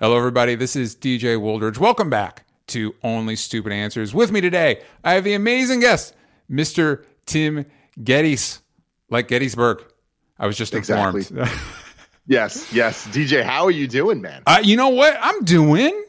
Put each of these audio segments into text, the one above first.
Hello, everybody. This is DJ Wooldridge. Welcome back to Only Stupid Answers. With me today, I have the amazing guest, Mr. Tim Gettys, like Gettysburg. I was just exactly. informed. yes, yes. DJ, how are you doing, man? Uh, you know what? I'm doing.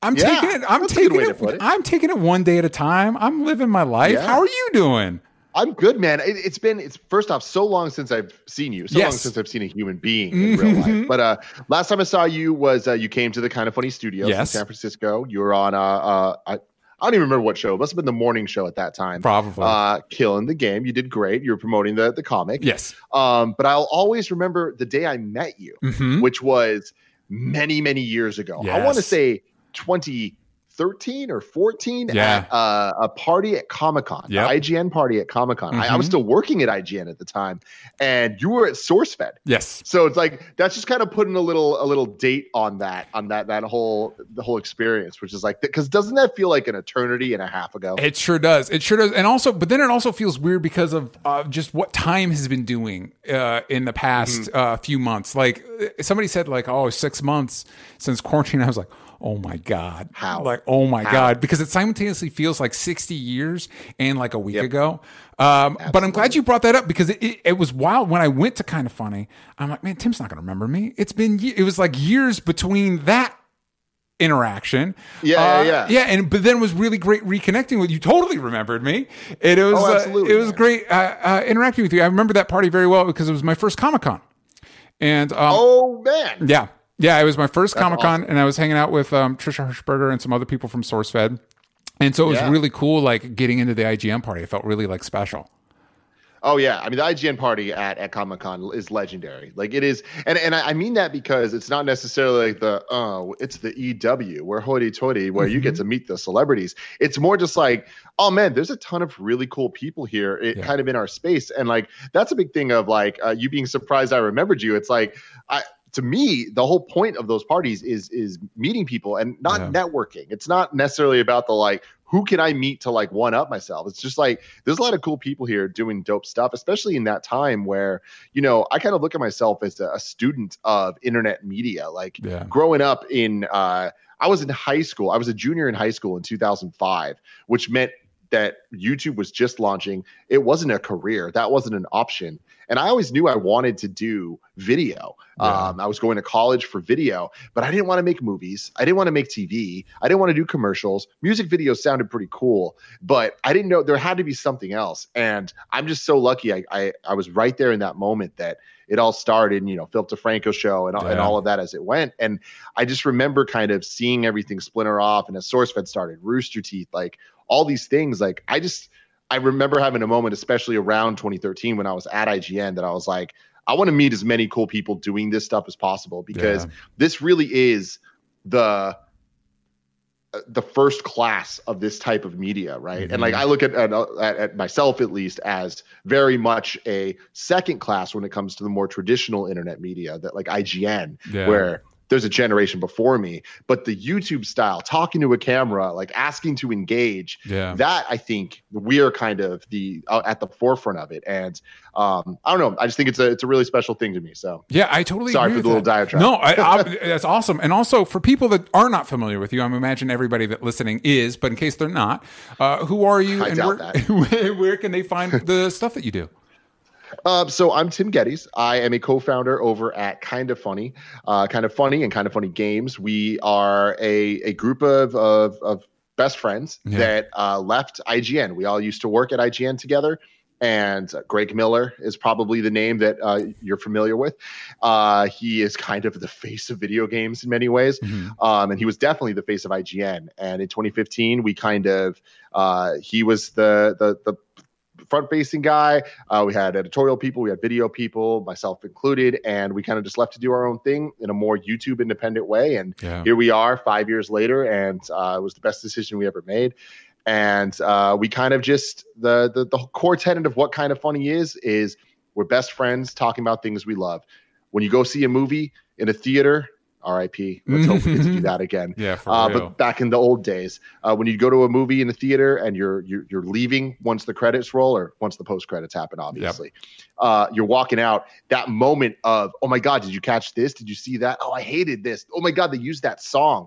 I'm Yeah, taking it. I'm that's a good taking it. it. I'm taking it one day at a time. I'm living my life. Yeah. How are you doing? I'm good, man. It, it's been it's first off so long since I've seen you, so long since I've seen a human being in real Mhm. life. But uh, last time I saw you was uh, you came to the Kind of Funny Studios in San Francisco. You were on uh, uh I, I don't even remember what show. It must have been the morning show at that time. Probably. Uh, killing the game. You did great. You were promoting the the comic. yes. Um, but I'll always remember the day I met you, hmm which was many many years ago. I want to Yes. say 2013 or 14 Yeah. at uh, a party at Comic Con, Yep. IGN party at Comic Con. I, I was Mhm. still working at IGN at the time, and you were at SourceFed. Yes. So it's like that's just kind of putting a little a little date on that on that that whole the whole experience, which is like because doesn't that feel like an eternity and a half ago? It sure does. It sure does. And also, but then it also feels weird because of uh, just what time has been doing uh, in the past Mm-hmm. uh, few months. Like somebody said, like, oh, six months since quarantine. I was like, oh my god, How? Like, oh my How? god, because it simultaneously feels like sixty years and like a week Yep. ago. Um, but I'm glad you brought that up because it, it, it was wild when I went to kind of funny. I'm like, man, Tim's not going to remember me. It's been it was like years between that interaction. Yeah, Uh, yeah, yeah. yeah. And but then it was really great reconnecting with you. Totally remembered me. And it was Oh, uh, it was man. great uh, uh, interacting with you. I remember that party very well because it was my first Comic Con. And um, oh man, yeah, yeah, it was my first Comic Con, awesome. and I was hanging out with um, Trisha Hershberger and some other people from SourceFed. And so it was Yeah. really cool, like getting into the IGN party. It felt really like special. Oh yeah, I mean the IGN party at, at Comic Con is legendary. Like it is, and and I I mean that because it's not necessarily like the oh, it's the EW where hoity-toity where you Mm-hmm. get to meet the celebrities. It's more just like oh man, there's a ton of really cool people here, it, Yeah. kind of in our space, and like that's a big thing of like uh, you being surprised I remembered you. It's like I. To me, the whole point of those parties is is meeting people and not Yeah. networking. It's not necessarily about the like who can I meet to like one up myself. It's just like there's a lot of cool people here doing dope stuff, especially in that time where, you know, I kind of look at myself as a, a student of internet media. Like Yeah. growing up in, uh, I was in high school. I was a junior in high school in 2005, which meant that YouTube was just launching. It wasn't a career, that wasn't an option. And I always knew I wanted to do video. Yeah. Um, I was going to college for video, but I didn't want to make movies. I didn't want to make TV. I didn't want to do commercials. Music videos sounded pretty cool, but I didn't know there had to be something else. And I'm just so lucky. I I, I was right there in that moment that it all started. You know, Philip DeFranco show and, all and all of that as it went. And I just remember kind of seeing everything splinter off. And as SourceFed started, Rooster Teeth, like all these things. Like I just I remember having a moment, especially around 2013 when I was at IGN, that I was like, I want to meet as many cool people doing this stuff as possible because Yeah. this really is the uh, the first class of this type of media, right? And like Mhm. I look at, at at at myself at least as very much a second class when it comes to the more traditional internet media that like IGN, Yeah. where there's a generation before me, but the YouTube style, talking to a camera, like asking to engage, Yeah. that I think we are kind of the uh, at the forefront of it. And um, I don't know, I just think it's a it's a really special thing to me. So Yeah, I totally sorry for the with little diatribe. No, I, I, that's awesome. And also for people that are not familiar with you, I'm imagine everybody that listening is, but in case they're not, uh, who are you I and where, where can they find the stuff that you do? Um, so I'm Tim Gettys. I am a co-founder over at Kind of Funny, uh, Kind of Funny and Kind of Funny Games. We are a, a group of, of, of best friends Yeah. that uh, left IGN. We all used to work at IGN together. And uh, Greg Miller is probably the name that uh, you're familiar with. Uh, he is kind of the face of video games in many ways. Um, and he was definitely the face of IGN. And in 2015, we kind of uh, he was the the the front facing guy. Uh, we had editorial people, we had video people, myself included, and we kind of just left to do our own thing in a more YouTube independent way. And Yeah. here we are, five years later, and uh, it was the best decision we ever made. And uh, we kind of just the, the the core tenet of what kind of funny is is we're best friends talking about things we love. When you go see a movie in a theater, R.I.P. Let's hope we get to do that again. Yeah, for Uh, real. but back in the old days, uh, when you go to a movie in the theater and you're you're, you're leaving once the credits roll or once the post credits happen, obviously, uh, you're walking out. That moment of oh my god, did you catch this? Did you see that? Oh, I hated this. Oh my god, they used that song.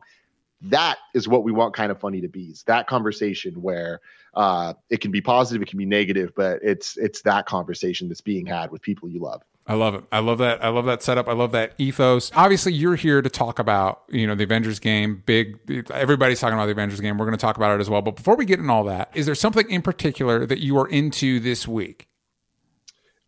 That is what we want kind of funny to be. It's that conversation where uh, it can be positive, it can be negative, but it's it's that conversation that's being had with people you love. I love it. I love that. I love that setup. I love that ethos. Obviously, you're here to talk about, you know, the Avengers game. Big, everybody's talking about the Avengers game. We're going to talk about it as well. But before we get in all that, is there something in particular that you are into this week?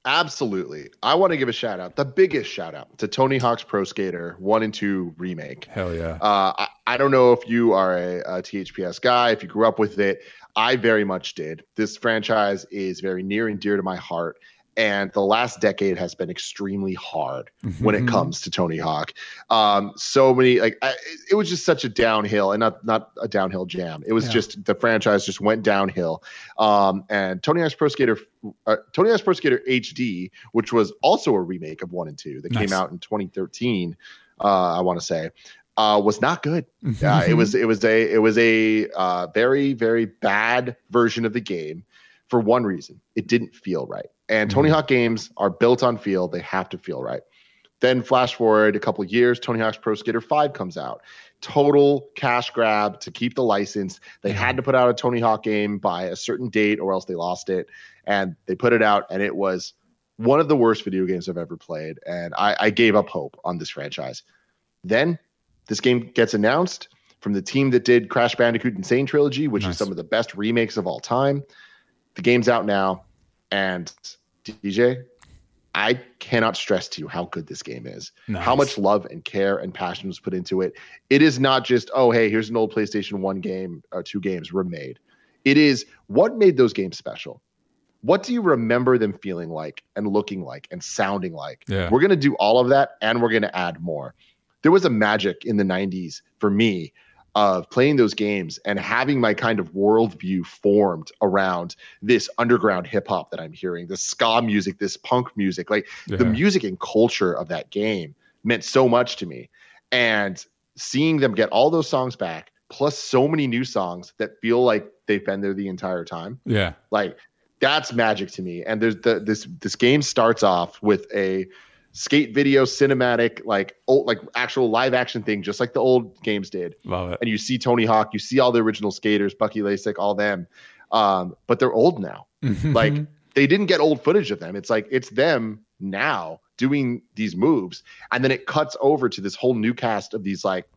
Absolutely. I want to give a shout out, the biggest shout out to Tony Hawk's Pro Skater 1 and 2 remake. Hell yeah. Uh, I, I don't know if you are a, a THPS guy, if you grew up with it. I very much did. This franchise is very near and dear to my heart. And the last decade has been extremely hard when it comes to Tony Hawk. Um, so many like I, it was just such a downhill and not not a downhill jam. It was Yeah. just the franchise just went downhill. Um, and Tony Hawk's Pro Skater, uh, Tony Hawk's Pro Skater HD, which was also a remake of one and two that Nice. came out in 2013. Uh, I want to say. Uh, was not good. Uh, it was it was a it was a uh, very very bad version of the game for one reason. It didn't feel right. And Tony Mhm. Hawk games are built on feel. They have to feel right. Then flash forward a couple of years, Tony Hawk's Pro Skater 5 comes out. Total cash grab to keep the license. They had to put out a Tony Hawk game by a certain date or else they lost it. And they put it out and it was one of the worst video games I've ever played. And I, I gave up hope on this franchise. Then this game gets announced from the team that did Crash Bandicoot N. Sane Trilogy, which Nice. is some of the best remakes of all time. The game's out now, and DJ, I cannot stress to you how good this game is. How much love and care and passion was put into it. It is not just, oh, hey, here's an old PlayStation 1 game or two games remade. It is what made those games special. What do you remember them feeling like and looking like and sounding like? Yeah. We're going to do all of that and we're going to add more. There was a magic in the 90s for me of playing those games and having my kind of worldview formed around this underground hip hop that I'm hearing, this ska music, this punk music. Like the music and culture of that game meant so much to me. And seeing them get all those songs back, plus so many new songs that feel like they've been there the entire time Yeah. like that's magic to me and there's the this this game starts off with a skate video cinematic like old like actual live action thing just like the old games did. Love it. and you see tony hawk you see all the original skaters bucky Lasek all them. Um but they're old now. Like they didn't get old footage of them. It's like it's them now doing these moves. And then it cuts over to this whole new cast of these like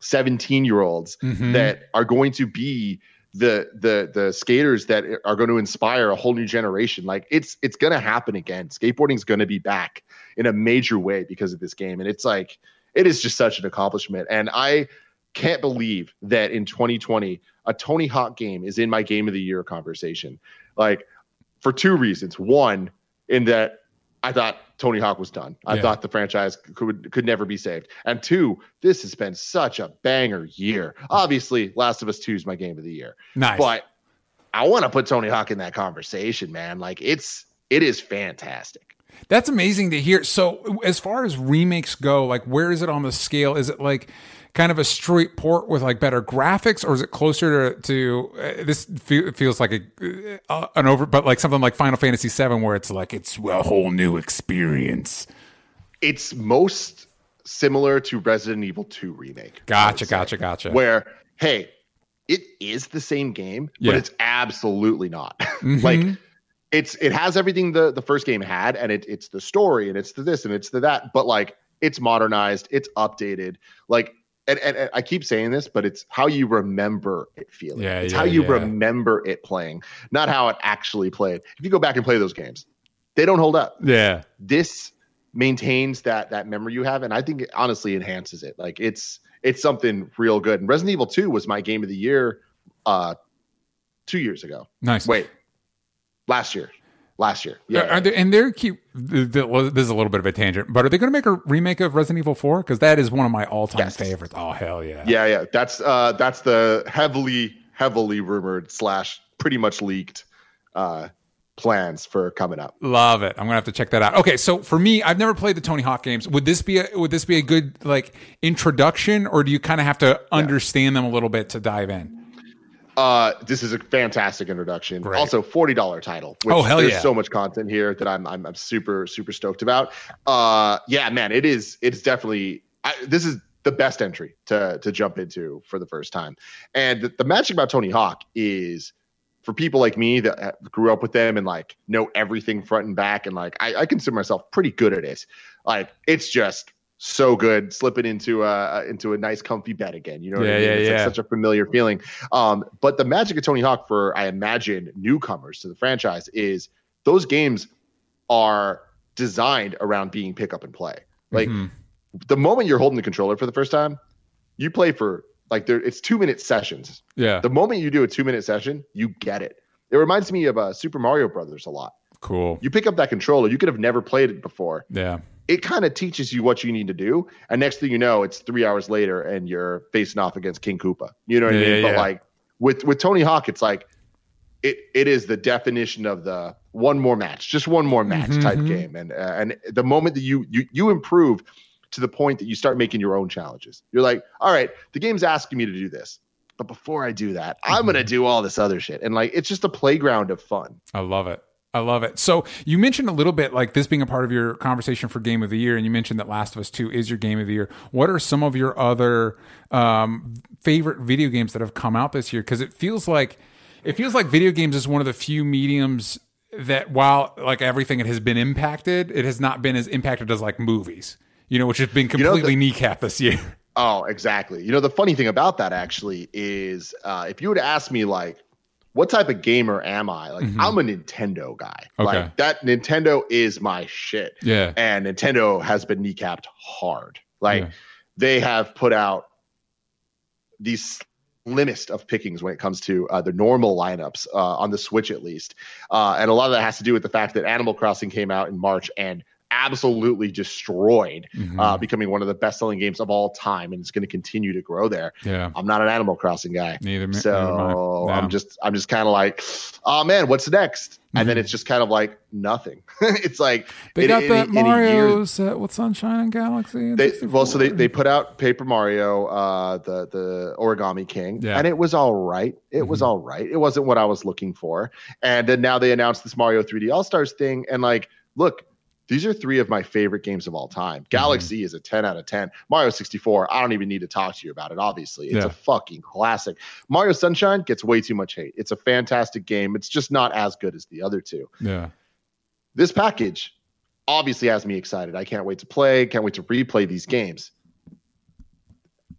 17 year olds Mhm. that are going to be the the the skaters that are going to inspire a whole new generation. Like it's it's going to happen again. Skateboarding's going to be back in a major way because of this game. And it's like it is just such an accomplishment. And i can't believe that in 2020 a tony hawk game is in my game of the year conversation. Like for two reasons. One in that i thought tony hawk was done i Yeah. thought the franchise could could never be saved and two this has been such a banger year obviously last of us 2 is my game of the year nice. but I want to put Tony Hawk in that conversation, man. Like it's it is fantastic. That's amazing to hear. So, as far as remakes go, like where is it on the scale? Is it like kind of a straight port with like better graphics, or is it closer to, to uh, this fe- feels like a uh, an over, but like something like Final Fantasy VII, where it's like it's a whole new experience. It's most similar to Resident Evil 2 remake. Gotcha, gotcha, gotcha. Where hey, it is the same game, Yeah. but it's absolutely not. Mhm. like it's it has everything the the first game had and it, it's the story and it's the this and it's the that but like it's modernized it's updated like and, and, and i keep saying this but it's how you remember it feeling. Yeah, it's yeah, how you yeah. remember it playing not how it actually played. If you go back and play those games they don't hold up. Yeah, this maintains that that memory you have and i think it honestly enhances it. Like it's it's something real good. And resident evil 2 was my game of the year uh two years ago. Nice. wait last year. Last year, yeah. Are they, and they're cute. This is a little bit of a tangent, but are they going to make a remake of Resident Evil Four? Because that is one of my all-time Yes. favorites. Oh hell yeah! Yeah, yeah. That's uh that's the heavily, heavily rumored slash pretty much leaked uh plans for coming up. Love it. I'm gonna have to check that out. Okay, so for me, I've never played the Tony Hawk games. Would this be a, would this be a good like introduction, or do you kind of have to understand them a little bit to dive in? Uh this is a fantastic introduction. Great. Also $40 title. Which Oh, hell there's yeah. so much content here that I'm, I'm I'm super, super stoked about. Uh yeah, man, it is it's definitely I, this is the best entry to to jump into for the first time. And the, the magic about Tony Hawk is for people like me that uh, grew up with them and like know everything front and back and like I, I consider myself pretty good at it. Like it's just so good slipping into a into a nice comfy bed again. You know what Yeah, I mean? yeah, it's like yeah. such a familiar feeling. Um, but the magic of Tony Hawk for I imagine newcomers to the franchise is those games are designed around being pick up and play. Like Mhm. the moment you're holding the controller for the first time, you play for like there it's two minute sessions. yeah, The moment you do a two minute session, you get it. It reminds me of uh, Super Mario Brothers a lot. cool. You pick up that controller, you could have never played it before. Yeah, It kind of teaches you what you need to do, and next thing you know, it's three hours later, and you're facing off against King Koopa. You know what Yeah, I mean? yeah, but like with with Tony Hawk, it's like it it is the definition of the one more match, just one more match type Mhm. game, and uh, and the moment that you you you improve to the point that you start making your own challenges, you're like, all right, the game's asking me to do this. But before I do that, I'm gonna do all this other shit, and like it's just a playground of fun. I love it. I love it. So you mentioned a little bit like this being a part of your conversation for Game of the Year, and you mentioned that Last of Us Two is your Game of the Year. What are some of your other um, favorite video games that have come out this year? Because it feels like it feels like video games is one of the few mediums that, while like everything it has been impacted, it has not been as impacted as like movies. You know, which has been know, the- completely kneecapped this year. Oh, exactly. You know, the funny thing about that actually is uh, if you to ask me, like, what type of gamer am I? Like, Mhm. I'm a Nintendo guy. Okay. Like, that Nintendo is my shit. Yeah. And Nintendo has been kneecapped hard. Like, Yeah. they have put out these slimmest of pickings when it comes to uh, the normal lineups uh, on the Switch, at least. Uh, and a lot of that has to do with the fact that Animal Crossing came out in March and absolutely destroyed, Mhm. uh, becoming one of the best selling games of all time. And it's going to continue to grow there. yeah. I'm not an Animal Crossing guy. Neither. So neither am I. I'm just I'm just kind of like, oh man, what's next? And then Mhm. it's just kind of like nothing. it's like They got in- that in a year- Mario set with Sunshine and Galaxy. they, well, so they, they put out Paper Mario, uh, the the Origami King, Yeah. and it was all right. It was Mhm. all right. It wasn't what I was looking for. And then now they announced this Mario 3D All Stars thing, and like, look, these are three of my favorite games of all time. Mm-hmm. Galaxy is a 10 out of 10. Mario 64, I don't even need to talk to you about it. Obviously, it's Yeah. a fucking classic. Mario Sunshine gets way too much hate. It's a fantastic game. It's just not as good as the other two yeah. this package obviously has me excited. I can't wait to play, can't wait to replay these games.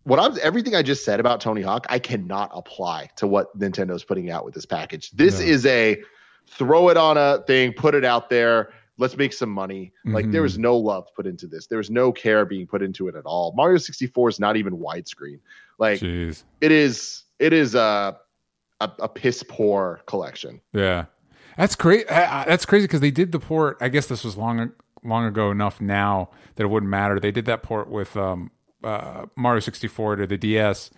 What I'm everything I just said about Tony Hawk, I cannot apply to what Nintendo's putting out with this package. This No. is a throw it on a thing, put it out there, let's make some money. Like Mhm. there was no love put into this. There was no care being put into it at all. Mario 64 is not even widescreen. Like Jeez. it is it is a a, a piss poor collection. Yeah, that's crazy. That's crazy because they did the port. I guess this was long long ago enough now that it wouldn't matter. They did that port with um, uh, Mario sixty four to the DS.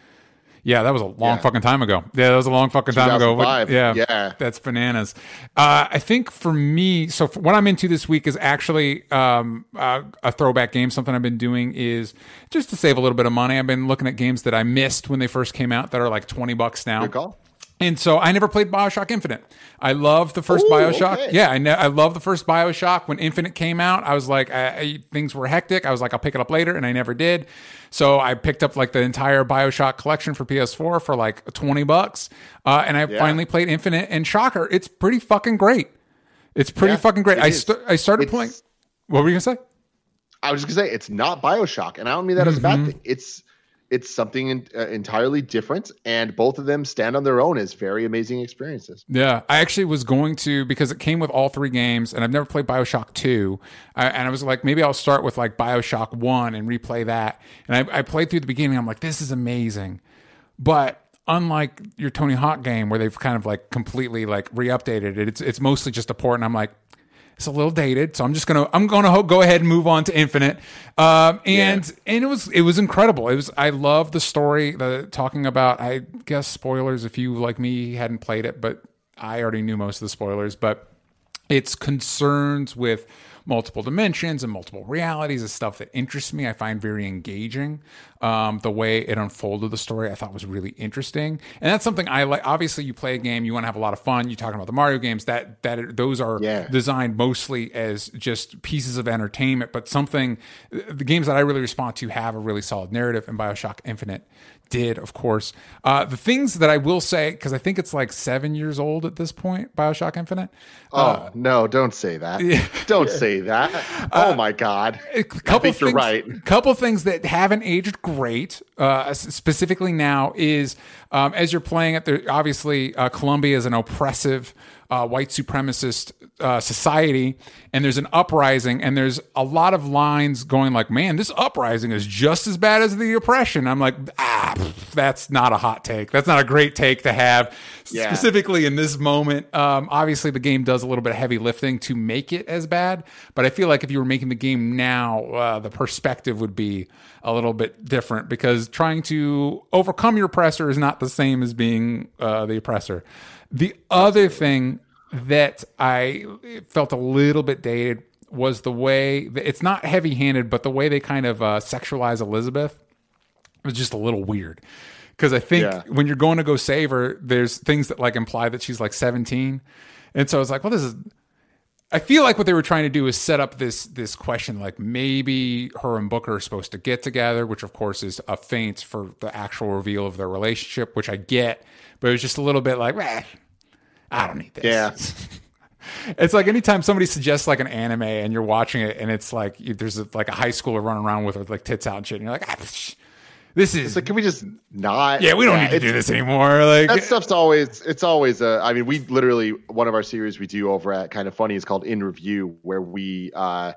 Yeah, that was a long Yeah. fucking time ago. Yeah, that was a long fucking time ago. 2005. Yeah, Yeah. that's bananas. Uh, I think for me, so for what I'm into this week is actually um, uh, a throwback game. Something I've been doing is just to save a little bit of money. I've been looking at games that I missed when they first came out that are like twenty bucks now. Good call. And so I never played Bioshock Infinite. I love the first Ooh, Bioshock. okay. Yeah, I know. I love the first Bioshock. When Infinite came out, I was like, I, I- things were hectic. I was like, I'll pick it up later, and I never did. So I picked up like the entire Bioshock collection for PS4 for like twenty bucks, uh, and I Yeah. finally played Infinite. And shocker, it's pretty fucking great. It's pretty Yeah, fucking great. I st- I started It's- playing. What were you gonna say? I was just gonna say it's not Bioshock, and I don't mean that as a Mm-hmm. bad thing. It's it's something in, uh, entirely different, and both of them stand on their own as very amazing experiences. Yeah, I actually was going to because it came with all three games, and I've never played Bioshock two, I, and I was like, maybe I'll start with like Bioshock one and replay that. And I, I played through the beginning. I'm like, this is amazing, but unlike your Tony Hawk game where they've kind of like completely like re-updated it, it's it's mostly just a port, and I'm like, it's a little dated, so I'm just gonna I'm gonna go ahead and move on to Infinite. Um, and Yeah. and it was it was incredible. It was I love the story. The talking about I guess spoilers if you like me hadn't played it, but I already knew most of the spoilers. But its concerns with multiple dimensions and multiple realities is stuff that interests me. I find very engaging. Um, the way it unfolded the story, I thought was really interesting, and that's something I like. Obviously, you play a game, you want to have a lot of fun. You're talking about the Mario games that that those are Yeah. designed mostly as just pieces of entertainment, but something. The games that I really respond to have a really solid narrative, and Bioshock Infinite did, of course. Uh, the things that I will say, because I think it's like seven years old at this point, Bioshock Infinite. Oh no! Don't say that. Don't say that. Oh my God! a couple think you're things, right. couple things that haven't aged great, uh, specifically now, is um, as you're playing it. There, obviously, uh, Columbia is an oppressive uh, white supremacist uh, society, and there's an uprising, and there's a lot of lines going like, "Man, this uprising is just as bad as the oppression." I'm like, ah, pff, that's not a hot take. That's not a great take to have, Yeah. specifically in this moment. Um, obviously, the game does a little bit of heavy lifting to make it as bad, but I feel like if you were making the game now, uh, the perspective would be a little bit different because trying to overcome your oppressor is not the same as being uh, the oppressor. The other thing that I felt a little bit dated was the way it's not heavy handed, but the way they kind of uh, sexualize Elizabeth was just a little weird. Because I think Yeah. when you're going to go save her, there's things that like imply that she's like 17. And so I was like, well, this is. I feel like what they were trying to do is set up this this question, like maybe her and Booker are supposed to get together, which of course is a feint for the actual reveal of their relationship, which I get, but it was just a little bit like, "Eh, I don't need this. Yeah. It's like anytime somebody suggests like an anime and you're watching it and it's like there's a, like a high schooler running around with like tits out and shit, and you're like, ah, psh, this is Like, can we just not? yeah, we don't Yeah, need to do this anymore. Like, that stuff's always it's always uh i mean we literally one of our series we do over at kind of funny is called in review where we uh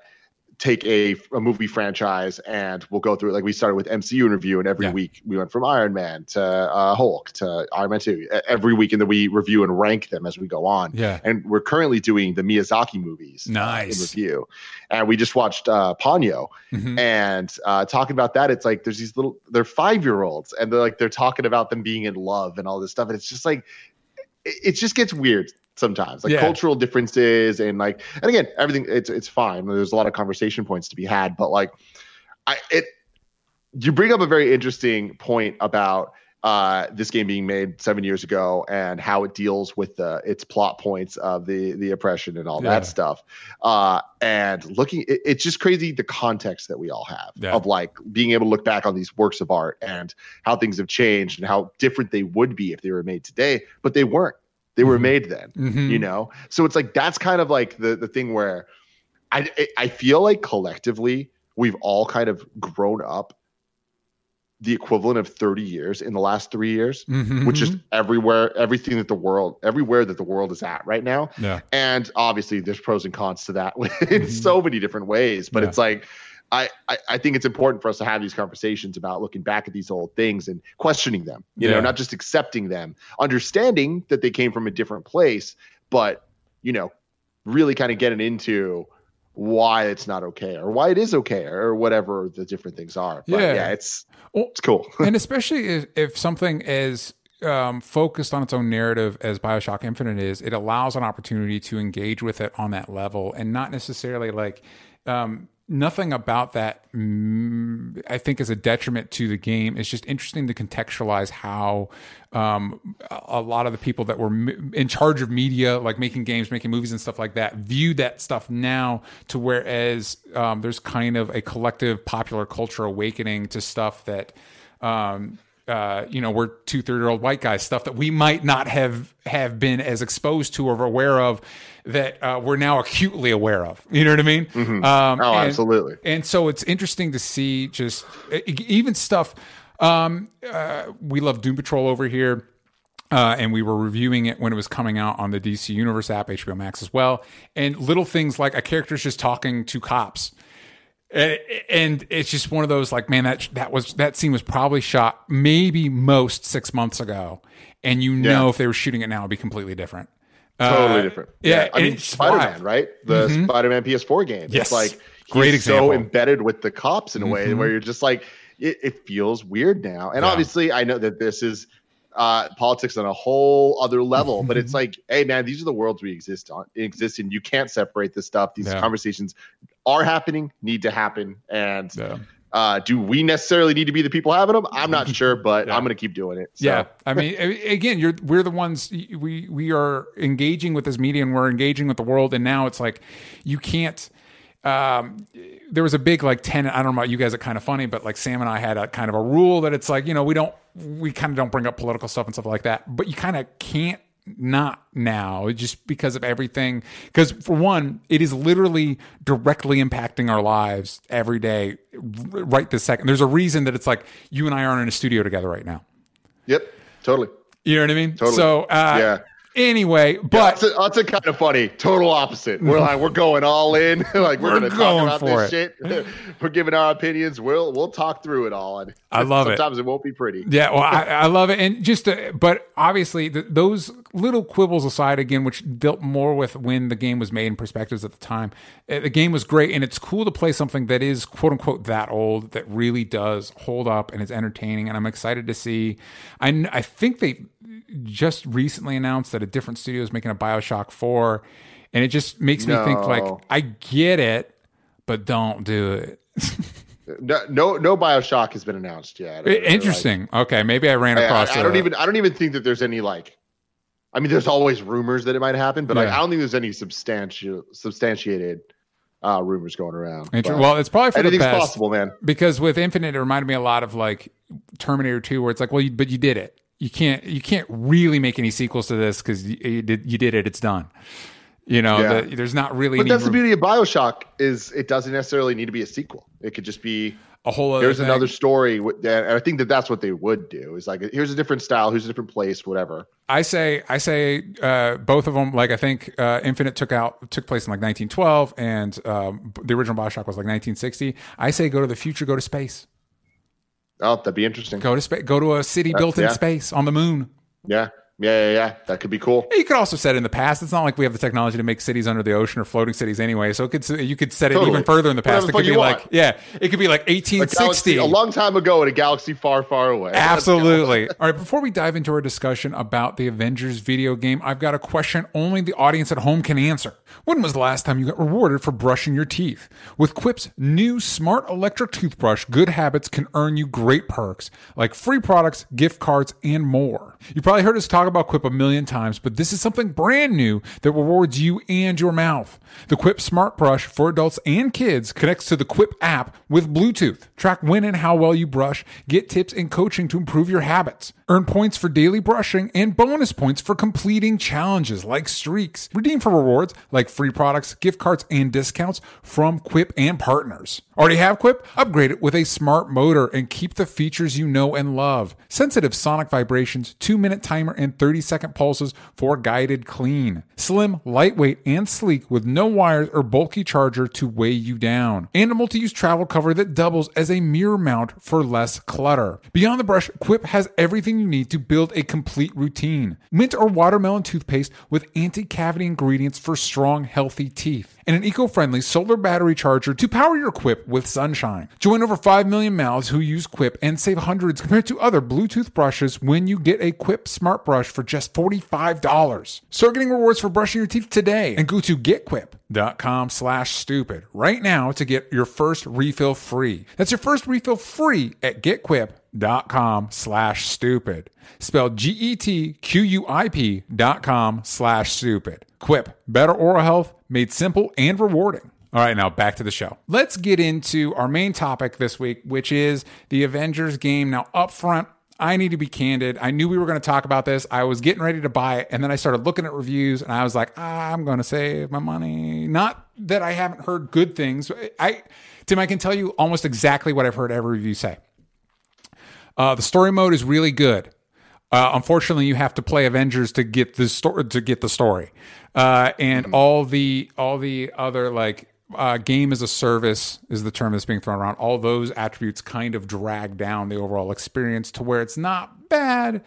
take a, a movie franchise and we'll go through it like we started with mcu review and every Yeah. week we went from iron man to uh, hulk to iron man 2 E- every week and then we review and rank them as we go on Yeah. and we're currently doing the miyazaki movies uh, Nice. in review and we just watched uh ponyo Mhm. and uh, talking about that it's like there's these little they're five year olds and they're like they're talking about them being in love and all this stuff and it's just like it just gets weird sometimes like Yeah. cultural differences and like and again everything it's it's fine there's a lot of conversation points to be had but like i it you bring up a very interesting point about uh, this game being made seven years ago and how it deals with the its plot points of the the oppression and all Yeah. that stuff. Uh, and looking, it, it's just crazy the context that we all have Yeah. of like being able to look back on these works of art and how things have changed and how different they would be if they were made today, but they weren't. They were Mhm. made then Mhm. you know so it's like that's kind of like the the thing where i i feel like collectively we've all kind of grown up the equivalent of 30 years in the last three years Mhm. which is everywhere everything that the world everywhere that the world is at right now yeah, and obviously there's pros and cons to that in so many different ways but Yeah. it's like I, I I think it's important for us to have these conversations about looking back at these old things and questioning them you Yeah. know not just accepting them understanding that they came from a different place but you know really kind of getting into why it's not okay or why it is okay or whatever the different things are but Yeah. yeah, it's it's cool and especially if, if something is um, focused on its own narrative as Bioshock Infinite is, it allows an opportunity to engage with it on that level and not necessarily like um, nothing about that. Mm, I think is a detriment to the game. It's just interesting to contextualize how um, a lot of the people that were in charge of media, like making games, making movies, and stuff like that, view that stuff now to whereas um, there's kind of a collective popular culture awakening to stuff that um, uh, you know, we're two thirty year old white guys, stuff that we might not have have been as exposed to or aware of that uh, we're now acutely aware of. You know what I mean? Um, oh and- absolutely and so it's interesting to see just even stuff. Um, uh, we love Doom Patrol over here. Uh, and we were reviewing it when it was coming out on the DC Universe app, HBO Max as well. And little things like a character's just talking to cops. And, and it's just one of those like, man, that that was that scene was probably shot maybe most six months ago, and you know if they were shooting it now, it'd be completely different. Totally Uh, different. Yeah, I mean, Spider Man, wild. right? The Mhm. Spider Man PS4 game. Yes. It's like Great example. so embedded with the cops in a way Mhm. where you're just like, it, it feels weird now. And Yeah. obviously, I know that this is uh, politics on a whole other level, but Mm-hmm. it's like, hey, man, these are the worlds we exist on. Exist in. You can't separate this stuff. These Yeah. conversations are happening, need to happen, and Yeah. uh, do we necessarily need to be the people having them? I'm not sure, but Yeah. I'm going to keep doing it. So. Yeah, I mean, again, you're we're the ones we we are engaging with this media and we're engaging with the world, and now it's like you can't. Um, there was a big like tenant. I don't know about you guys. Are kind of funny, but like Sam and I had a kind of a rule that it's like you know we don't we kind of don't bring up political stuff and stuff like that, but you kind of can't not now just because of everything because for one it is literally directly impacting our lives every day r- right this second there's a reason that it's like you and i aren't in a studio together right now Yep. Totally. you know what I mean? Totally. So, uh, Yeah. Anyway, But but that's, a, that's a kind of funny. Total opposite. We're like we're going all in. like we're, We're gonna going talk about for this shit. we're giving our opinions. We'll we'll talk through it all. And I love it. Sometimes it won't be pretty. yeah, well, I, I love it, and just, uh, but obviously, th those little quibbles aside, again, which dealt more with when the game was made and perspectives at the time. uh, The game was great, and it's cool to play something that is quote unquote that old that really does hold up and is entertaining. And I'm excited to see. I I think they just recently announced that a different studio is making a Bioshock Four, and it just makes me think like I get it, but don't do it. No, no, no Bioshock has been announced yet. Interesting. okay, maybe I ran like- across. I, I don't a- even. I don't even think that there's any like. I mean, there's always rumors that it might happen, but like, I don't think there's any substantial substantiated uh, rumors going around. Well, it's probably for the anything's best possible, man. because with Infinite, it reminded me a lot of like Terminator Two, where it's like, well, you, but you did it. You can't. You can't really make any sequels to this because you, you did. You did it. It's done. You know, Yeah. the, there's not really But any that's the beauty of Bioshock is it doesn't necessarily need to be a sequel. It could just be a whole other. here's thing. another story and i think that that's what they would do is like here's a different style here's a different place whatever I say, I say, uh, both of them. Like I think uh, Infinite took out took place in like 1912, and um, the original Bioshock was like 1960. I say, go to the future, go to space, oh that'd be interesting go to space, go to a city built in yeah. space on the moon. yeah yeah yeah yeah that could be cool You could also set it in the past. It's not like we have the technology to make cities under the ocean or floating cities anyway. So it could you could set it Totally. even further in the past. Whatever It could be like want. yeah, it could be like a, 1860. galaxy, a long time ago in a galaxy far far away Absolutely. All right, before we dive into our discussion about the Avengers video game, I've got a question only the audience at home can answer. When was the last time you got rewarded for brushing your teeth? With Quip's new smart electric toothbrush, good habits can earn you great perks like free products, gift cards, and more. You probably heard us talk about Quip a million times, but this is something brand new that rewards you and your mouth. The Quip Smart Brush for adults and kids connects to the Quip app with Bluetooth. Track when and how well you brush, get tips and coaching to improve your habits. Earn points for daily brushing and bonus points for completing challenges like streaks. Redeem for rewards like free products, gift cards, and discounts from Quip and partners. Already have Quip? Upgrade it with a smart motor and keep the features you know and love. Sensitive sonic vibrations, 2 minute timer, and 30 second pulses for guided clean. Slim, lightweight, and sleek with no wires or bulky charger to weigh you down. And a multi use travel cover that doubles as a mirror mount for less clutter. Beyond the brush, Quip has everything you need to build a complete routine. Mint or watermelon toothpaste with anti cavity ingredients for strong, healthy teeth. And an eco friendly solar battery charger to power your Quip with sunshine. Join over 5 million mouths who use Quip and save hundreds compared to other Bluetooth brushes when you get a Quip smart brush for just $45. Start getting rewards for brushing your teeth today and go to getquip.com slash stupid right now to get your first refill free. That's your first refill free at getquip.com slash stupid. Spelled G-E-T-Q-U-I-P dot com slash stupid. Quip, better oral health made simple and rewarding. All right, now back to the show. Let's get into our main topic this week, which is the Avengers game. Now, up front, I need to be candid. I knew we were going to talk about this. I was getting ready to buy it, and then I started looking at reviews, and I was like, ah, I'm going to save my money. Not that I haven't heard good things. I, Tim, I can tell you almost exactly what I've heard every review say. Uh, the story mode is really good. Uh, unfortunately, you have to play Avengers to get the story to get the story, uh, and all the all the other like uh, game as a service is the term that's being thrown around. All those attributes kind of drag down the overall experience to where it's not bad,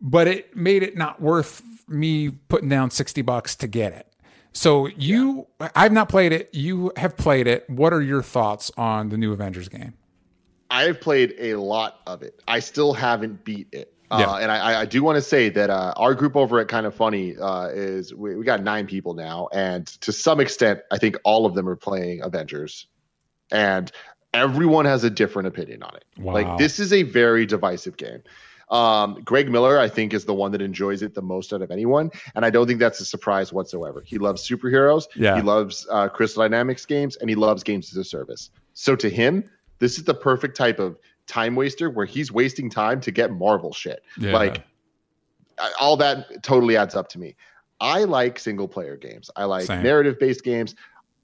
but it made it not worth me putting down 60 bucks to get it. So you, I've not played it. You have played it. What are your thoughts on the new Avengers game? I've played a lot of it. I still haven't beat it. Yeah. Uh, and I, I do want to say that uh, our group over at Kind of Funny uh, is we, we got nine people now, and to some extent, I think all of them are playing Avengers, and everyone has a different opinion on it. Wow. Like this is a very divisive game. Um, Greg Miller, I think, is the one that enjoys it the most out of anyone, and I don't think that's a surprise whatsoever. He loves superheroes, Yeah. he loves uh, Crystal Dynamics games, and he loves games as a service. So to him, this is the perfect type of time waster where he's wasting time to get Marvel shit. Yeah. Like all that totally adds up to me. I like single player games. I like narrative based games.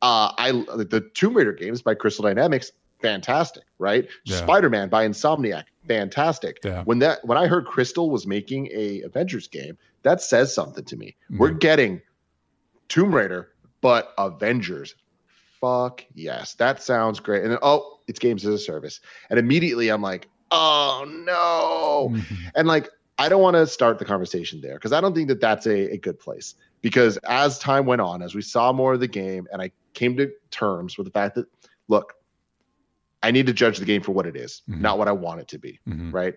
Uh, I the Tomb Raider games by Crystal Dynamics, fantastic, right? Yeah. Spider Man by Insomniac, fantastic. Yeah. When that when I heard Crystal was making a Avengers game, that says something to me. We're Mhm. getting Tomb Raider, but Avengers. Fuck yes, that sounds great. And then oh, it's games as a service, and immediately I'm like, oh no, Mhm. and like I don't want to start the conversation there because I don't think that that's a, a good place. Because as time went on, as we saw more of the game, and I came to terms with the fact that look, I need to judge the game for what it is, Mhm. not what I want it to be Mhm. right?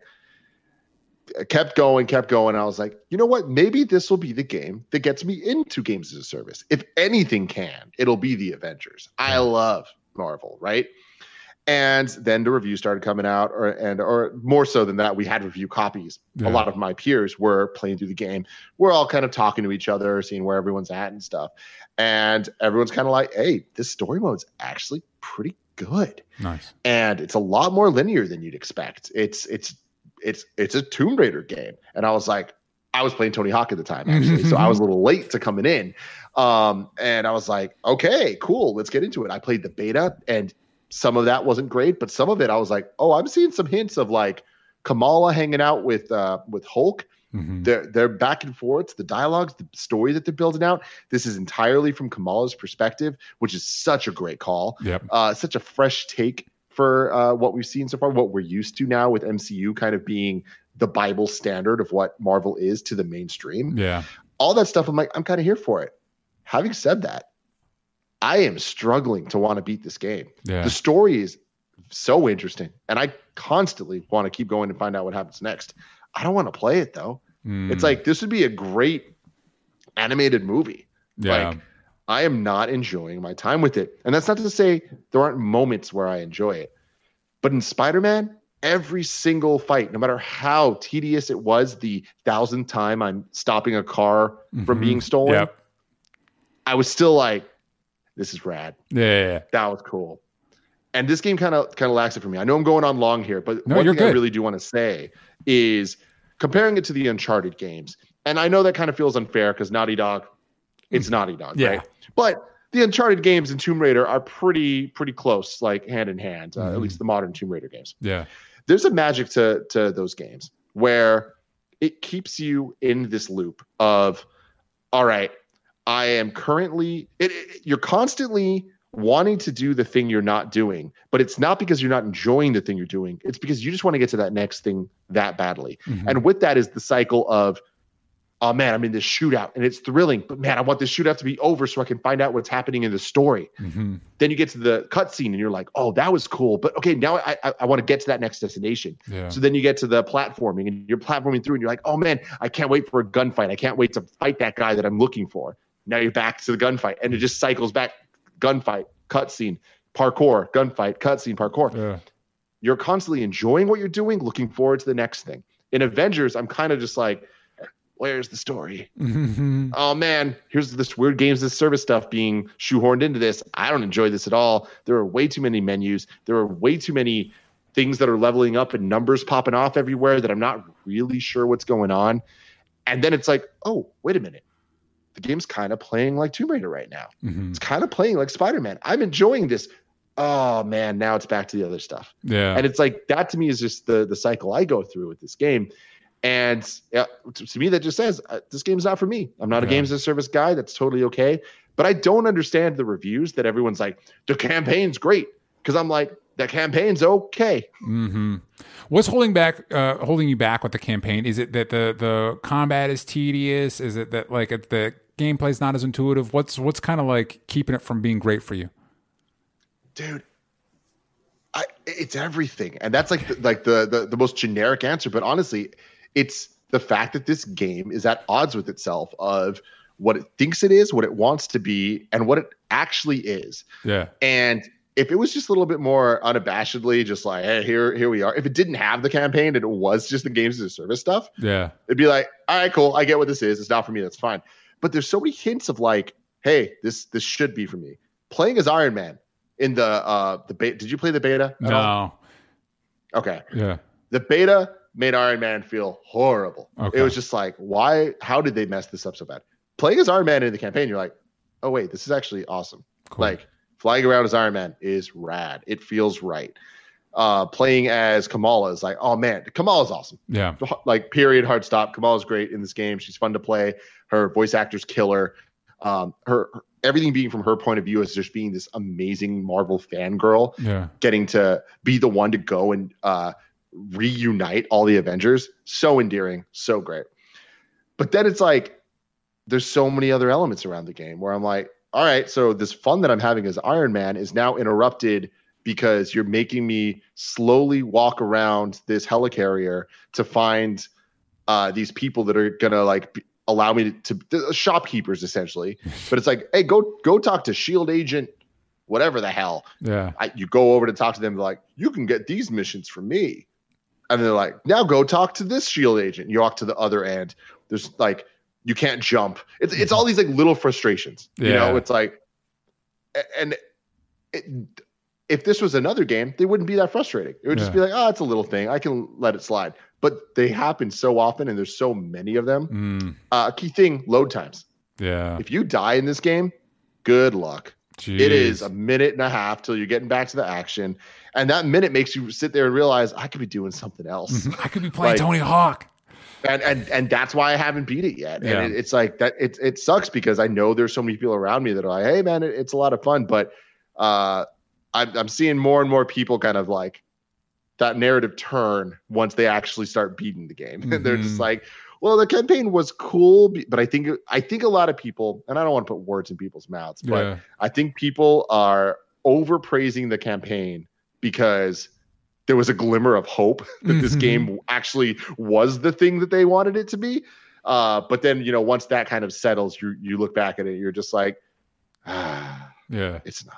I kept going, kept going. I was like, you know what? Maybe this will be the game that gets me into games as a service. If anything can, it'll be the Avengers. I love Marvel, right? And then the reviews started coming out, or and or more so than that, we had review copies. Yeah. A lot of my peers were playing through the game. We're all kind of talking to each other, seeing where everyone's at and stuff. And everyone's kind of like, "Hey, this story mode's actually pretty good." Nice. and it's a lot more linear than you'd expect. It's it's it's it's a Tomb Raider game, and I was like, I was playing Tony Hawk at the time actually, so I was a little late to coming in, um, and I was like, okay, cool, let's get into it. I played the beta, and some of that wasn't great, but some of it I was like, oh, I'm seeing some hints of like Kamala hanging out with uh, with Hulk. Mhm. They're they're back and forth. The dialogues, the story that they're building out. This is entirely from Kamala's perspective, which is such a great call Yep. uh, such a fresh take for uh, what we've seen so far, what we're used to now with MCU kind of being the Bible standard of what Marvel is to the mainstream. Yeah. All that stuff, I'm like, I'm kind of here for it. Having said that, I am struggling to want to beat this game. Yeah. The story is so interesting, and I constantly want to keep going and find out what happens next. I don't want to play it though. Mm. It's like this would be a great animated movie. yeah. like, I am not enjoying my time with it. And that's not to say there aren't moments where I enjoy it. But in Spider Man, every single fight, no matter how tedious it was, the thousandth time I'm stopping a car from Mhm. being stolen, Yep. I was still like, this is rad. Yeah. yeah, yeah. That was cool. And this game kind of kind of lacks it for me. I know I'm going on long here, but No, one thing I really do want to say is comparing it to the Uncharted games. And I know that kind of feels unfair because Naughty Dog, it's Naughty Dog. Yeah. right? But the Uncharted games and Tomb Raider are pretty pretty close, like hand in hand. Uh, Mhm. At least the modern Tomb Raider games. Yeah. There's a magic to to those games where it keeps you in this loop of, all right, I am currently. It, it- you're constantly wanting to do the thing you're not doing, but it's not because you're not enjoying the thing you're doing. It's because you just want to get to that next thing that badly. Mhm. And with that is the cycle of, oh man, I'm in this shootout and it's thrilling, but man, I want this shootout to be over so I can find out what's happening in the story. Mhm. Then you get to the cutscene and you're like, oh, that was cool, but okay, now I I, I want to get to that next destination. Yeah. So then you get to the platforming and you're platforming through and you're like, oh man, I can't wait for a gunfight. I can't wait to fight that guy that I'm looking for. Now you're back to the gunfight and it just cycles back gunfight, cutscene, parkour, gunfight, cutscene, parkour Yeah. you're constantly enjoying what you're doing, looking forward to the next thing. In Avengers, I'm kind of just like, where's the story? Oh man, here's this weird games as service stuff being shoehorned into this. I don't enjoy this at all. There are way too many menus. There are way too many things that are leveling up and numbers popping off everywhere that I'm not really sure what's going on. And then it's like, oh, wait a minute. The game's kind of playing like Tomb Raider right now. Mhm. It's kind of playing like Spider Man. I'm enjoying this. Oh man, now it's back to the other stuff Yeah. and it's like that to me is just the the cycle I go through with this game. And uh, to, to me, that just says uh, this game's not for me. I'm not a games as a service guy. That's totally okay. But I don't understand the reviews that everyone's like, the campaign's great. Because I'm like, the campaign's okay. Mm-hmm. What's holding back, uh, holding you back with the campaign? Is it that the the combat is tedious? Is it that like the gameplay's not as intuitive? What's what's kind of like keeping it from being great for you? Dude, I, it's everything, and that's like the, like the, the the most generic answer. But honestly, it's the fact that this game is at odds with itself of what it thinks it is, what it wants to be, and what it actually is. Yeah. And if it was just a little bit more unabashedly, just like, hey, here, here we are. If it didn't have the campaign and it was just the games as a service stuff, Yeah. it'd be like, all right, cool. I get what this is. It's not for me. That's fine. But there's so many hints of like, hey, this this should be for me. Playing as Iron Man in the uh the beta. Did you play the beta? at all? No. Okay. Yeah. The beta made Iron Man feel horrible. Okay. It was just like, why? How did they mess this up so bad? Playing as Iron Man in the campaign, you're like, oh wait, this is actually awesome. Cool. Like flying around as Iron Man is rad. It feels right. Uh, playing as Kamala is like, oh man, Kamala's awesome. Yeah. Like period, hard stop. Kamala's great in this game. She's fun to play. Her voice actor's killer. Um, her her- everything being from her point of view is just being this amazing Marvel fangirl Yeah. getting to be the one to go and uh, reunite all the Avengers. So endearing, so great. But then it's like there's so many other elements around the game where I'm like, all right, so this fun that I'm having as Iron Man is now interrupted because you're making me slowly walk around this helicarrier to find uh, these people that are gonna like allow me to, to shopkeepers essentially. But it's like, hey, go go talk to Shield Agent, whatever the hell. Yeah. I, you go over to talk to them, like, you can get these missions from me. And they're like, now go talk to this shield agent. You walk to the other end. There's like, you can't jump. It's it's all these like little frustrations. Yeah. You know, it's like, and it, if this was another game, they wouldn't be that frustrating. It would just Yeah. be like, oh, it's a little thing. I can let it slide. But they happen so often, and there's so many of them. Mm. Uh, key thing: load times. Yeah. If you die in this game, good luck. It is a minute and a half till you're getting back to the action. And that minute makes you sit there and realize I could be doing something else. I could be playing Like- Tony Hawk. and and and that's why I haven't beat it yet. Yeah. And it, it's like that it it sucks because I know there's so many people around me that are like, hey man, it, it's a lot of fun. But uh I'm I'm seeing more and more people kind of like that narrative turn once they actually start beating the game. And they're just Mhm. like, well, the campaign was cool, but I think I think a lot of people, and I don't want to put words in people's mouths, but Yeah. I think people are overpraising the campaign because there was a glimmer of hope that this Mhm. game actually was the thing that they wanted it to be. Uh, but then, you know, once that kind of settles, you you look back at it, you're just like, ah, Yeah. it's not.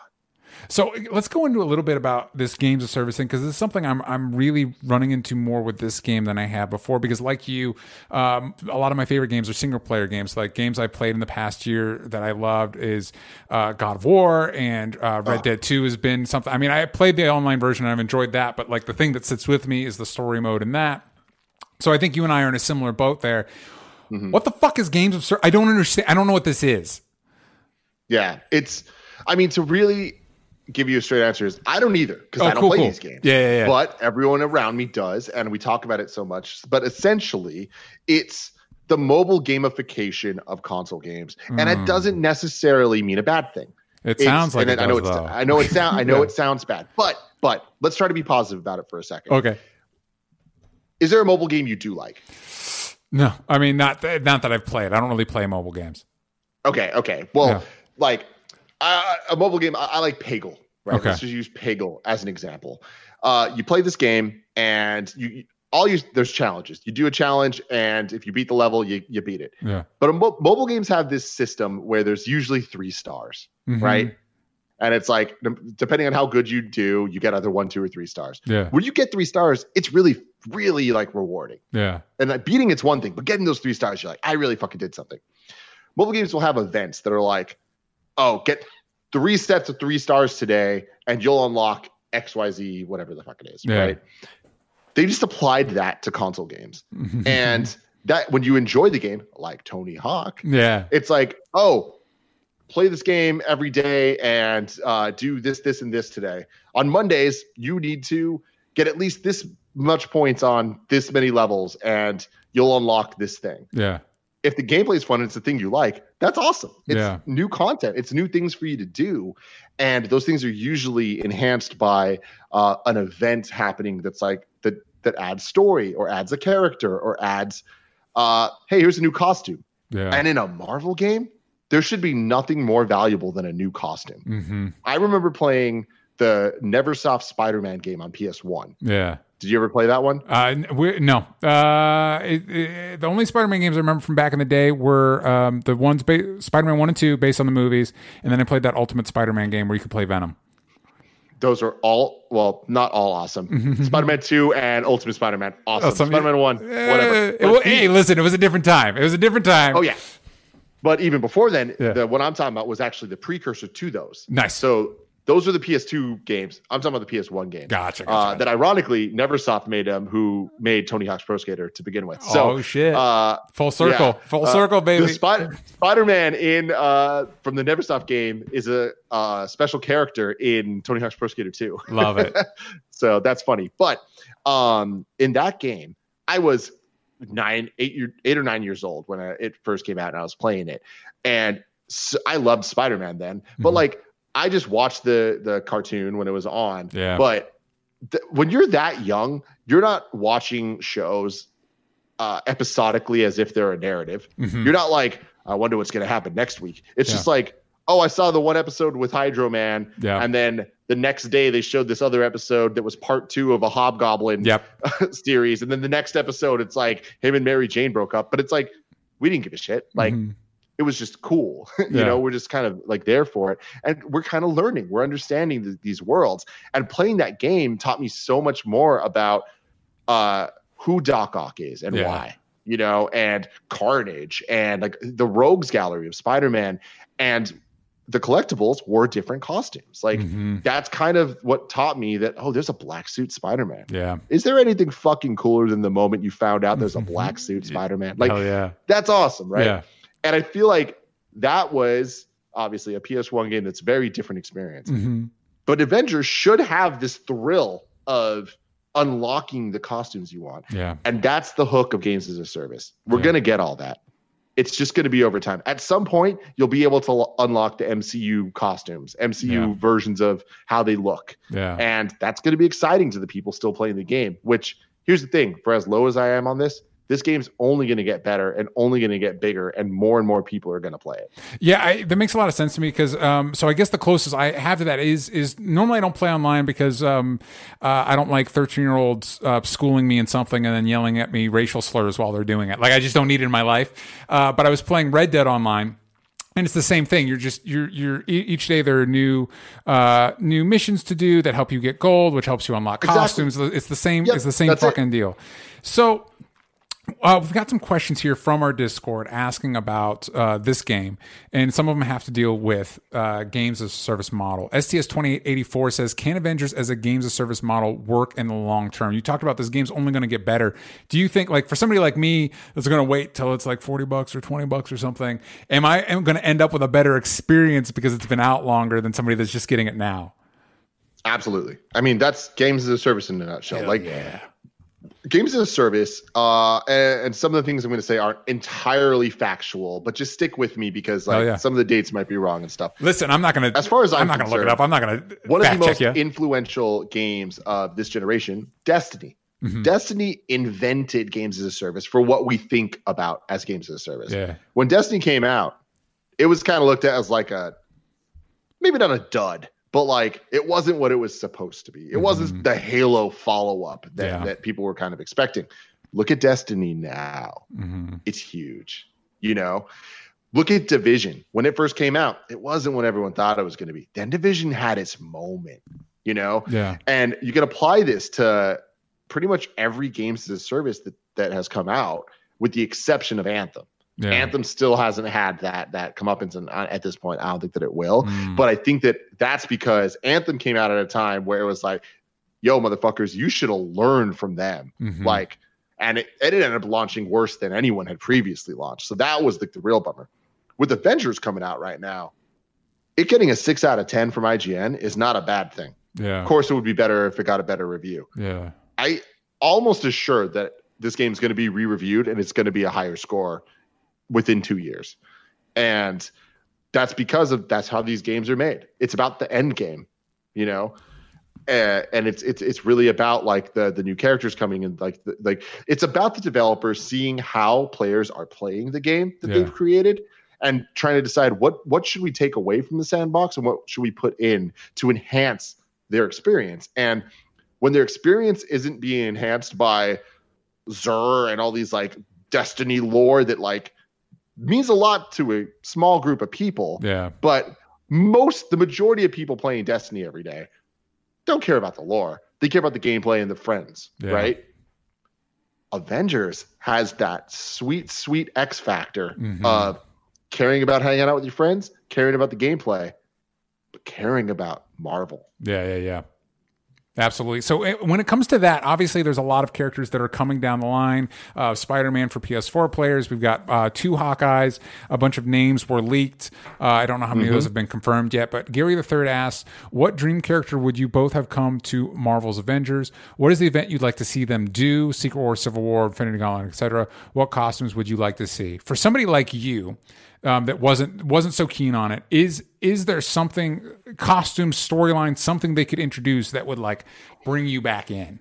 So let's go into a little bit about this games of service thing because this is something I'm I'm really running into more with this game than I have before. Because like you, um, a lot of my favorite games are single player games. Like games I played in the past year that I loved is uh, God of War and uh, Red Oh. Dead Two has been something. I mean, I played the online version and I've enjoyed that, but like the thing that sits with me is the story mode in that. So I think you and I are in a similar boat there. Mm-hmm. What the fuck is games of service? I don't understand. I don't know what this is. Yeah, it's. I mean, to really give you a straight answer is I don't either because Oh, I don't cool, play cool. these games. Yeah, yeah, yeah. But everyone around me does, and we talk about it so much. But essentially, it's the mobile gamification of console games, and Mm. it doesn't necessarily mean a bad thing. It It's- sounds like and it I know does, it's. I know it sound I know Yeah. it sounds bad, but but let's try to be positive about it for a second. Okay. Is there a mobile game you do like? No, I mean not th- not that I've played. I don't really play mobile games. Okay, okay. Well, Yeah. like uh, a mobile game, I, I like Peggle. Right. Okay. Let's just use Peggle as an example. Uh, you play this game, and you all you there's challenges. You do a challenge, and if you beat the level, you you beat it. Yeah. But a mo- mobile games have this system where there's usually three stars, Mhm. right? And it's like depending on how good you do, you get either one, two, or three stars. Yeah. When you get three stars, it's really, really like rewarding. Yeah. And like beating it's one thing, but getting those three stars, you're like, I really fucking did something. Mobile games will have events that are like, oh, get three sets of three stars today, and you'll unlock XYZ, whatever the fuck it is, Yeah. right? They just applied that to console games. and that when you enjoy the game, like Tony Hawk, yeah. it's like, oh, play this game every day and uh, do this, this, and this today. On Mondays, you need to get at least this much points on this many levels, and you'll unlock this thing. Yeah. If the gameplay is fun and it's the thing you like, that's awesome. It's Yeah. new content. It's new things for you to do, and those things are usually enhanced by uh, an event happening that's like that that adds story or adds a character or adds, uh, hey, here's a new costume. Yeah. And in a Marvel game, there should be nothing more valuable than a new costume. hmm I remember playing the Neversoft Spider-Man game on PS1. Yeah. Did you ever play that one? Uh, we no. Uh, it, it, the only Spider-Man games I remember from back in the day were um, the ones ba- Spider-Man one and two, based on the movies, and then I played that Ultimate Spider-Man game where you could play Venom. Those are all well, not all awesome. Spider-Man 2 and Ultimate Spider-Man, awesome. Awesome. Spider-Man 1, Uh, whatever. it the- hey, listen, it was a different time. It was a different time. Oh yeah. But even before then, Yeah. the what I'm talking about was actually the precursor to those. Nice. So those are the PS2 games. I'm talking about the PS1 game. Gotcha. Uh, gotcha. that ironically Neversoft made them, who made Tony Hawk's Pro Skater to begin with. So oh shit! uh, Full circle. yeah. Full Uh, circle, baby. the Spider Spider-Man in uh, from the Neversoft game is a uh, special character in Tony Hawk's Pro Skater 2. Love it. so that's funny. But um, in that game, I was nine, eight, year, eight or nine years old when I, it first came out, and I was playing it, and so I loved Spider Man then. But Mhm. like, I just watched the the cartoon when it was on. Yeah. But th- when you're that young, you're not watching shows uh, episodically as if they're a narrative. Mhm. You're not like, I wonder what's going to happen next week. It's Yeah. just like, oh, I saw the one episode with Hydro Man, Yeah. and then the next day they showed this other episode that was part two of a Hobgoblin Yep. series, and then the next episode it's like him and Mary Jane broke up, but it's like we didn't give a shit. Like Mhm. It was just cool. you Yeah. know, we're just kind of like there for it. And we're kind of learning, we're understanding th- these worlds. And playing that game taught me so much more about uh, who Doc Ock is and Yeah. why, you know, and Carnage and like the Rogues Gallery of Spider Man. And the collectibles wore different costumes. Like, Mhm. that's kind of what taught me that, oh, there's a black suit Spider Man. yeah. Is there anything fucking cooler than the moment you found out there's a Mhm. black suit Spider Man? Like, Hell yeah. that's awesome, right? Yeah. And I feel like that was obviously a PS1 game that's very different experience. hmm But Avengers should have this thrill of unlocking the costumes you want. Yeah. And that's the hook of games as a service. We're Yeah. going to get all that. It's just going to be over time. At some point, you'll be able to lo- unlock the MCU costumes, MCU Yeah. versions of how they look. Yeah. And that's going to be exciting to the people still playing the game, which here's the thing for as low as I am on this, this game's only going to get better and only going to get bigger, and more and more people are going to play it. Yeah, I, that makes a lot of sense to me because um, so I guess the closest I have to that is is normally I don't play online because um, uh, I don't like thirteen year olds uh, schooling me in something and then yelling at me racial slurs while they're doing it. Like I just don't need it in my life. Uh, but I was playing Red Dead online. And it's the same thing. You're just you're you're each day there are new uh, new missions to do that help you get gold, which helps you unlock Exactly. costumes. It's the same. Yep, it's the same that's it. fucking deal. So uh, we've got some questions here from our Discord asking about uh, this game, and some of them have to deal with uh, games as a service model. STS twenty eight eighty four says, "Can Avengers as a games as a service model work in the long term?" You talked about this game's only going to get better. Do you think, like, for somebody like me that's going to wait till it's like forty bucks or twenty bucks or something, am I am going to end up with a better experience because it's been out longer than somebody that's just getting it now? Absolutely. I mean, that's games as a service in a nutshell. like, games as a service, uh, and, and some of the things I'm going to say aren't entirely factual, but just stick with me because like Oh, yeah. some of the dates might be wrong and stuff. Listen, I'm not going to. As far as I'm I'm not going to look it up. I'm not going to One of the most you. influential games of this generation, Destiny. Mhm. Destiny invented games as a service for what we think about as games as a service. Yeah. When Destiny came out, it was kind of looked at as like a maybe not a dud, but like it wasn't what it was supposed to be. It wasn't the Halo follow up that, Yeah. that people were kind of expecting. Look at Destiny now. hmm It's huge. You know, look at Division. When it first came out, it wasn't what everyone thought it was going to be. Then Division had its moment, you know? Yeah. And you can apply this to pretty much every games as a service that, that has come out, with the exception of Anthem. Yeah. Anthem still hasn't had that that comeuppance, and at this point, I don't think that it will. Mm. But I think that that's because Anthem came out at a time where it was like, "Yo, motherfuckers, you should have learned from them." Mhm. Like, and it, it ended up launching worse than anyone had previously launched. So that was the, the real bummer. With Avengers coming out right now, it getting a six out of ten from IGN is not a bad thing. yeah. Of course, it would be better if it got a better review. Yeah. I almost assured that this game's going to be re-reviewed and it's going to be a higher score within two years. and that's because of that's how these games are made. It's about the end game, you know, uh, and it's it's it's really about like the the new characters coming in, like the, like it's about the developers seeing how players are playing the game that Yeah. they've created and trying to decide what what should we take away from the sandbox and what should we put in to enhance their experience. And when their experience isn't being enhanced by Xur and all these like Destiny lore that like means a lot to a small group of people, Yeah. but most the majority of people playing Destiny every day don't care about the lore. They care about the gameplay and the friends, Yeah. right? Avengers has that sweet, sweet X factor Mhm. of caring about hanging out with your friends, caring about the gameplay, but caring about Marvel. Yeah, yeah, yeah. Absolutely. So eh, when it comes to that, obviously there's a lot of characters that are coming down the line. Uh, Spider-Man for PS4 players. We've got uh, two Hawkeyes. A bunch of names were leaked. Uh, I don't know how many of those have been confirmed yet. But Gary the Third asks, "What dream character would you both have come to Marvel's Avengers? What is the event you'd like to see them do? Secret War, Civil War, Infinity Gauntlet, etc. What costumes would you like to see for somebody like you?" Um, that wasn't wasn't so keen on it. Is is there something costume storyline something they could introduce that would like bring you back in?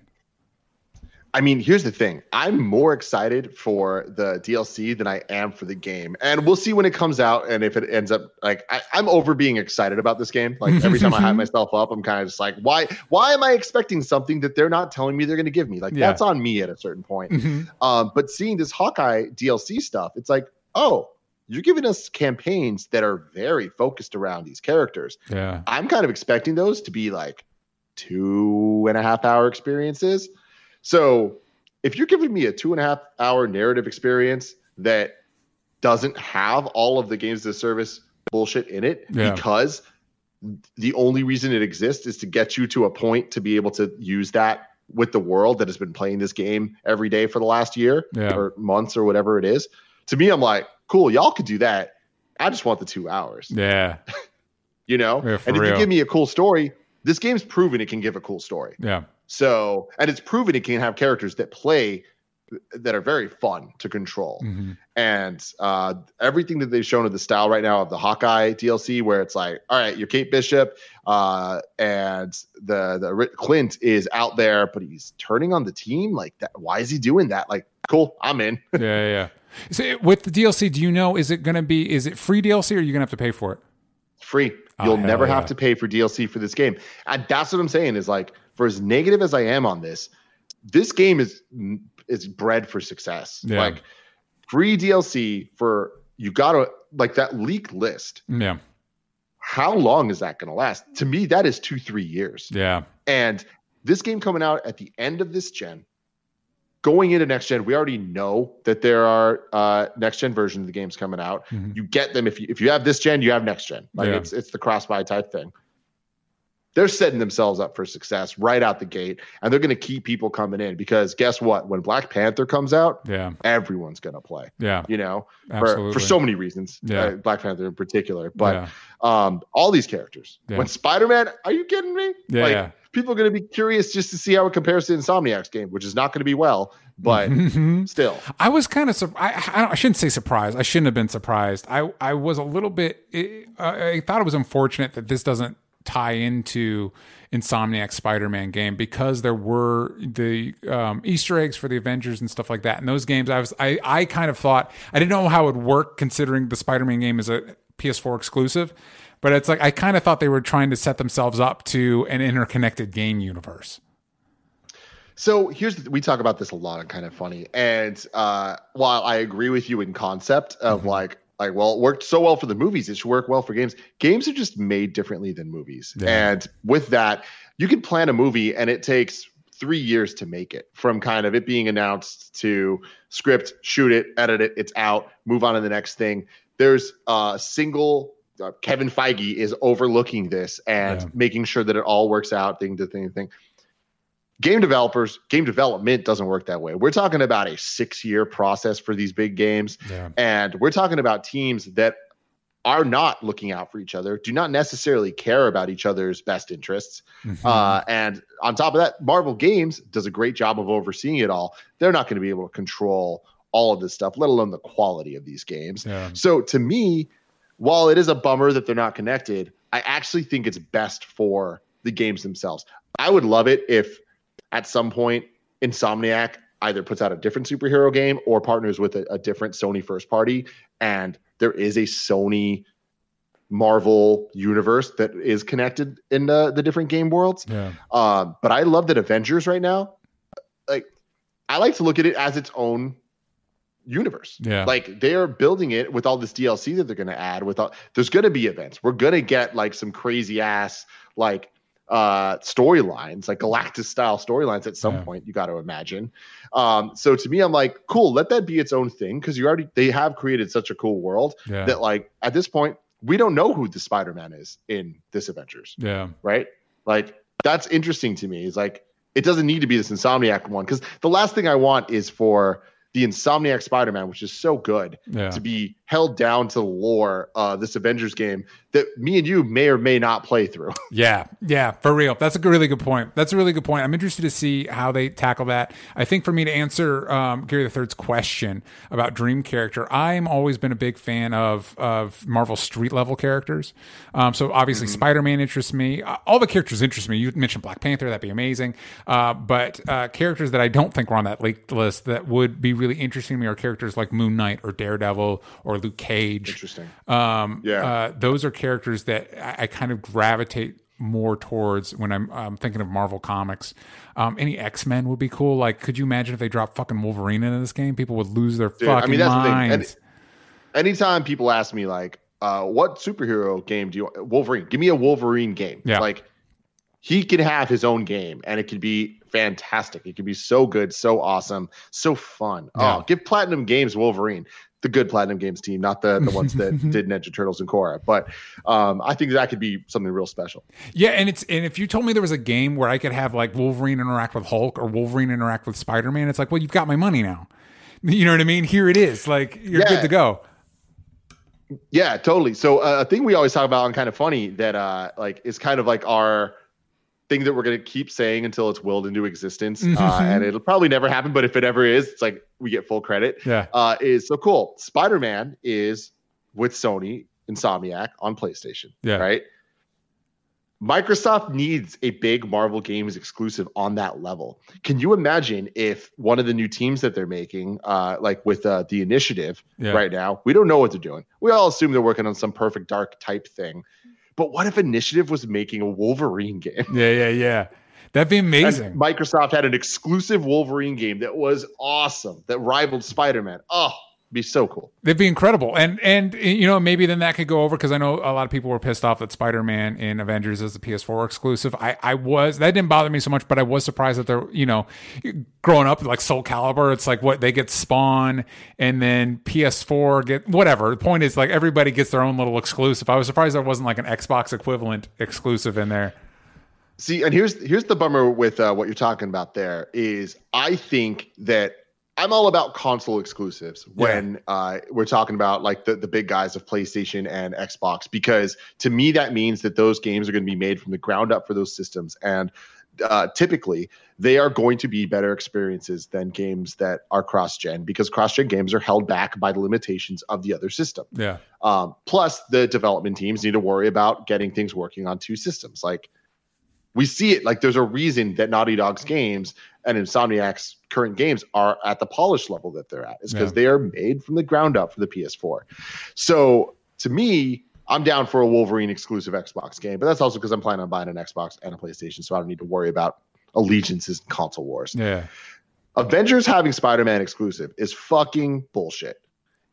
I mean, here's the thing. I'm more excited for the DLC than I am for the game. And we'll see when it comes out and if it ends up like I, I'm over being excited about this game. Like every time I hype myself up, I'm kind of just like, why why am I expecting something that they're not telling me they're gonna give me? Like Yeah. that's on me at a certain point. Um, but seeing this Hawkeye DLC stuff, it's like, oh, you're giving us campaigns that are very focused around these characters. Yeah, I'm kind of expecting those to be like two and a half hour experiences. So if you're giving me a two and a half hour narrative experience that doesn't have all of the games as a service bullshit in it Yeah. because the only reason it exists is to get you to a point to be able to use that with the world that has been playing this game every day for the last year Yeah. or months or whatever it is. To me, I'm like, cool, y'all could do that. I just want the two hours. Yeah, you know? Yeah, and if real. you give me a cool story this game's proven it can give a cool story. Yeah, so and it's proven it can have characters that play that are very fun to control. Mhm. and uh, everything that they've shown of the style right now of the hawkeye dlc where it's like all right you're kate bishop uh, and the the clint is out there but he's turning on the team. Like that why is he doing that? Like cool i'm in. Yeah, yeah. So with the DLC, do you know is it going to be is it free DLC or are you going to have to pay for it? free. Oh, You'll hell never yeah. have to pay for DLC for this game. And that's what I'm saying is like for as negative as I am on this, this game is is bred for success. Yeah. Like free DLC for you got to like that leak list. Yeah, How long is that going to last? To me that is 2 3 years. yeah, And this game coming out at the end of this gen going into next gen, we already know that there are uh, next gen versions of the games coming out. Mhm. You get them if you if you have this gen, you have next gen. Like Yeah. it's it's the cross buy type thing. They're setting themselves up for success right out the gate, and they're going to keep people coming in because guess what? When Black Panther comes out, yeah, everyone's going to play. yeah. You know, for, for so many reasons. Yeah. uh, Black Panther in particular, but yeah, um, all these characters. Yeah. When Spider Man, are you kidding me? yeah, like, yeah. people are going to be curious just to see how it compares to Insomniac's game, which is not going to be well, but Mhm. still. I was kind of sur- I, I, shouldn't say surprised. I shouldn't have been surprised. I I was a little bit. I I thought it was unfortunate that this doesn't tie into Insomniac Spider-Man game because there were the um, Easter eggs for the Avengers and stuff like that. In those games, I was I I kind of thought I didn't know how it would work considering the Spider-Man game is a PS4 exclusive. But it's like I kind of thought they were trying to set themselves up to an interconnected game universe. So here's the, we talk about this a lot and kind of funny. And uh, while I agree with you in concept of Mm-hmm. like like well it worked so well for the movies, it should work well for games. Games are just made differently than movies. Yeah. And with that, you can plan a movie and it takes three years to make it from kind of it being announced to script, shoot it, edit it, it's out, move on to the next thing. There's a single uh, Kevin Feige is overlooking this and Yeah. making sure that it all works out, thing to thing thing game developers game development doesn't work that way we're talking about a six year process for these big games Yeah. and we're talking about teams that are not looking out for each other do not necessarily care about each other's best interests Mm-hmm. uh, and on top of that marvel games does a great job of overseeing it all they're not going to be able to control all of this stuff let alone the quality of these games yeah. so to me while it is a bummer that they're not connected, I actually think it's best for the games themselves. I would love it if at some point Insomniac either puts out a different superhero game or partners with a, a different Sony first party, and there is a Sony Marvel universe that is connected in the, the different game worlds. Yeah. Um, but I love that Avengers right now, like I like to look at it as its own universe. Yeah. Like they're building it with all this DLC that they're going to add with all there's going to be events. We're going to get like some crazy ass like uh storylines, like Galactus style storylines at some Yeah. point, you got to imagine. Um so to me I'm like, cool, let that be its own thing because you already they have created such a cool world Yeah. that like at this point we don't know who the Spider-Man is in this Avengers yeah. right? Like that's interesting to me. It's like it doesn't need to be this Insomniac one because the last thing I want is for the Insomniac Spider-Man, which is so good, Yeah. to be held down to the lore of this Avengers game that me and you may or may not play through. Yeah, yeah, for real. That's a really good point. That's a really good point. I'm interested to see how they tackle that. I think for me to answer um, Gary the Third's question about dream character, I'm always been a big fan of of Marvel street level characters. Um, so obviously, Spider Man interests me. Uh, All the characters interest me. You mentioned Black Panther, that'd be amazing. Uh, but uh, characters that I don't think were on that leaked list that would be really interesting to me are characters like Moon Knight or Daredevil or Luke Cage. Interesting. Um, Yeah. uh, those are characters that I, I kind of gravitate more towards when I'm um, thinking of Marvel comics. Um, any X Men would be cool. Like, could you imagine if they dropped fucking Wolverine into this game? People would lose their Dude, I fucking mean, that's the thing. And- minds. Anytime people ask me like, uh, what superhero game do you want? Wolverine? Give me a Wolverine game. Yeah. Like he can have his own game and it could be fantastic. It could be so good, so awesome, so fun. Yeah. Oh, give Platinum Games Wolverine. The good Platinum Games team, not the the ones that did Ninja Turtles and Korra. But um, I think that could be something real special. Yeah, and it's and if you told me there was a game where I could have like Wolverine interact with Hulk or Wolverine interact with Spider Man, it's like, well, you've got my money now. You know what I mean? Here it is. Like you're Yeah. good to go. Yeah, totally. So uh, a thing we always talk about and kind of funny that uh like is kind of like our thing that we're gonna keep saying until it's willed into existence, uh, Mhm. and it'll probably never happen. But if it ever is, it's like we get full credit. Yeah. Uh, is so cool. Spider Man is with Sony Insomniac on PlayStation. Yeah. Right. Microsoft needs a big Marvel Games exclusive on that level. Can you imagine if one of the new teams that they're making, uh, like with uh, the initiative Yeah. right now, we don't know what they're doing. We all assume they're working on some perfect dark type thing. But what if Initiative was making a Wolverine game? Yeah, yeah, yeah. That'd be amazing. And Microsoft had an exclusive Wolverine game that was awesome, that rivaled Spider Man. Oh, be so cool. They'd be incredible, and and you know maybe then that could go over because I know a lot of people were pissed off that Spider Man in Avengers is a PS4 exclusive. I I was that didn't bother me so much, but I was surprised that they're you know growing up like Soul Calibur, it's like what they get Spawn, and then PS4 get whatever. The point is like everybody gets their own little exclusive. I was surprised there wasn't like an Xbox equivalent exclusive in there. See, and here's here's the bummer with uh, what you're talking about. There is, I think that I'm all about console exclusives when uh, we're talking about like the the big guys of PlayStation and Xbox, because to me that means that those games are going to be made from the ground up for those systems, and uh, typically they are going to be better experiences than games that are cross gen, because cross gen games are held back by the limitations of the other system. Yeah, Um, plus, the development teams need to worry about getting things working on two systems. Like we see it, like there's a reason that Naughty Dog's games and Insomniac's current games are at the polished level that they're at. Is because Yeah. they are made from the ground up for the PS4. So to me, I'm down for a Wolverine exclusive Xbox game, but that's also because I'm planning on buying an Xbox and a PlayStation, so I don't need to worry about allegiances and console wars. yeah, Avengers having Spider Man exclusive is fucking bullshit.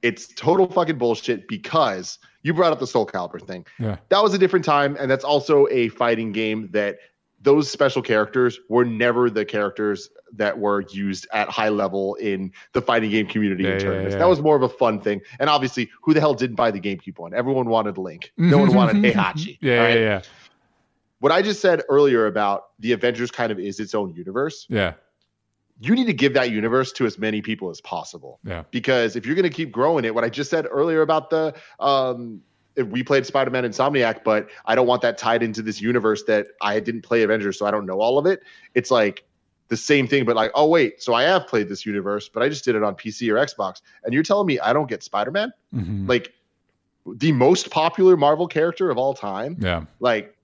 It's total fucking bullshit because you brought up the Soul Calibur thing. yeah, That was a different time, and that's also a fighting game that those special characters were never the characters that were used at high level in the fighting game community Yeah, in tournaments. yeah. That was more of a fun thing. And obviously, who the hell didn't buy the GameCube one? Everyone wanted Link. No one wanted Heihachi. yeah, right? yeah, yeah, What I just said earlier about the Avengers kind of is its own universe yeah, you need to give that universe to as many people as possible. Yeah. Because if you're going to keep growing it, what I just said earlier about the um we played Spider-Man Insomniac, but I don't want that tied into this universe that I didn't play Avengers, so I don't know all of it. It's like the same thing, but like, oh wait, so I have played this universe, but I just did it on PC or Xbox, and you're telling me I don't get Spider-Man? Mhm. Like, the most popular Marvel character of all time. Yeah. Like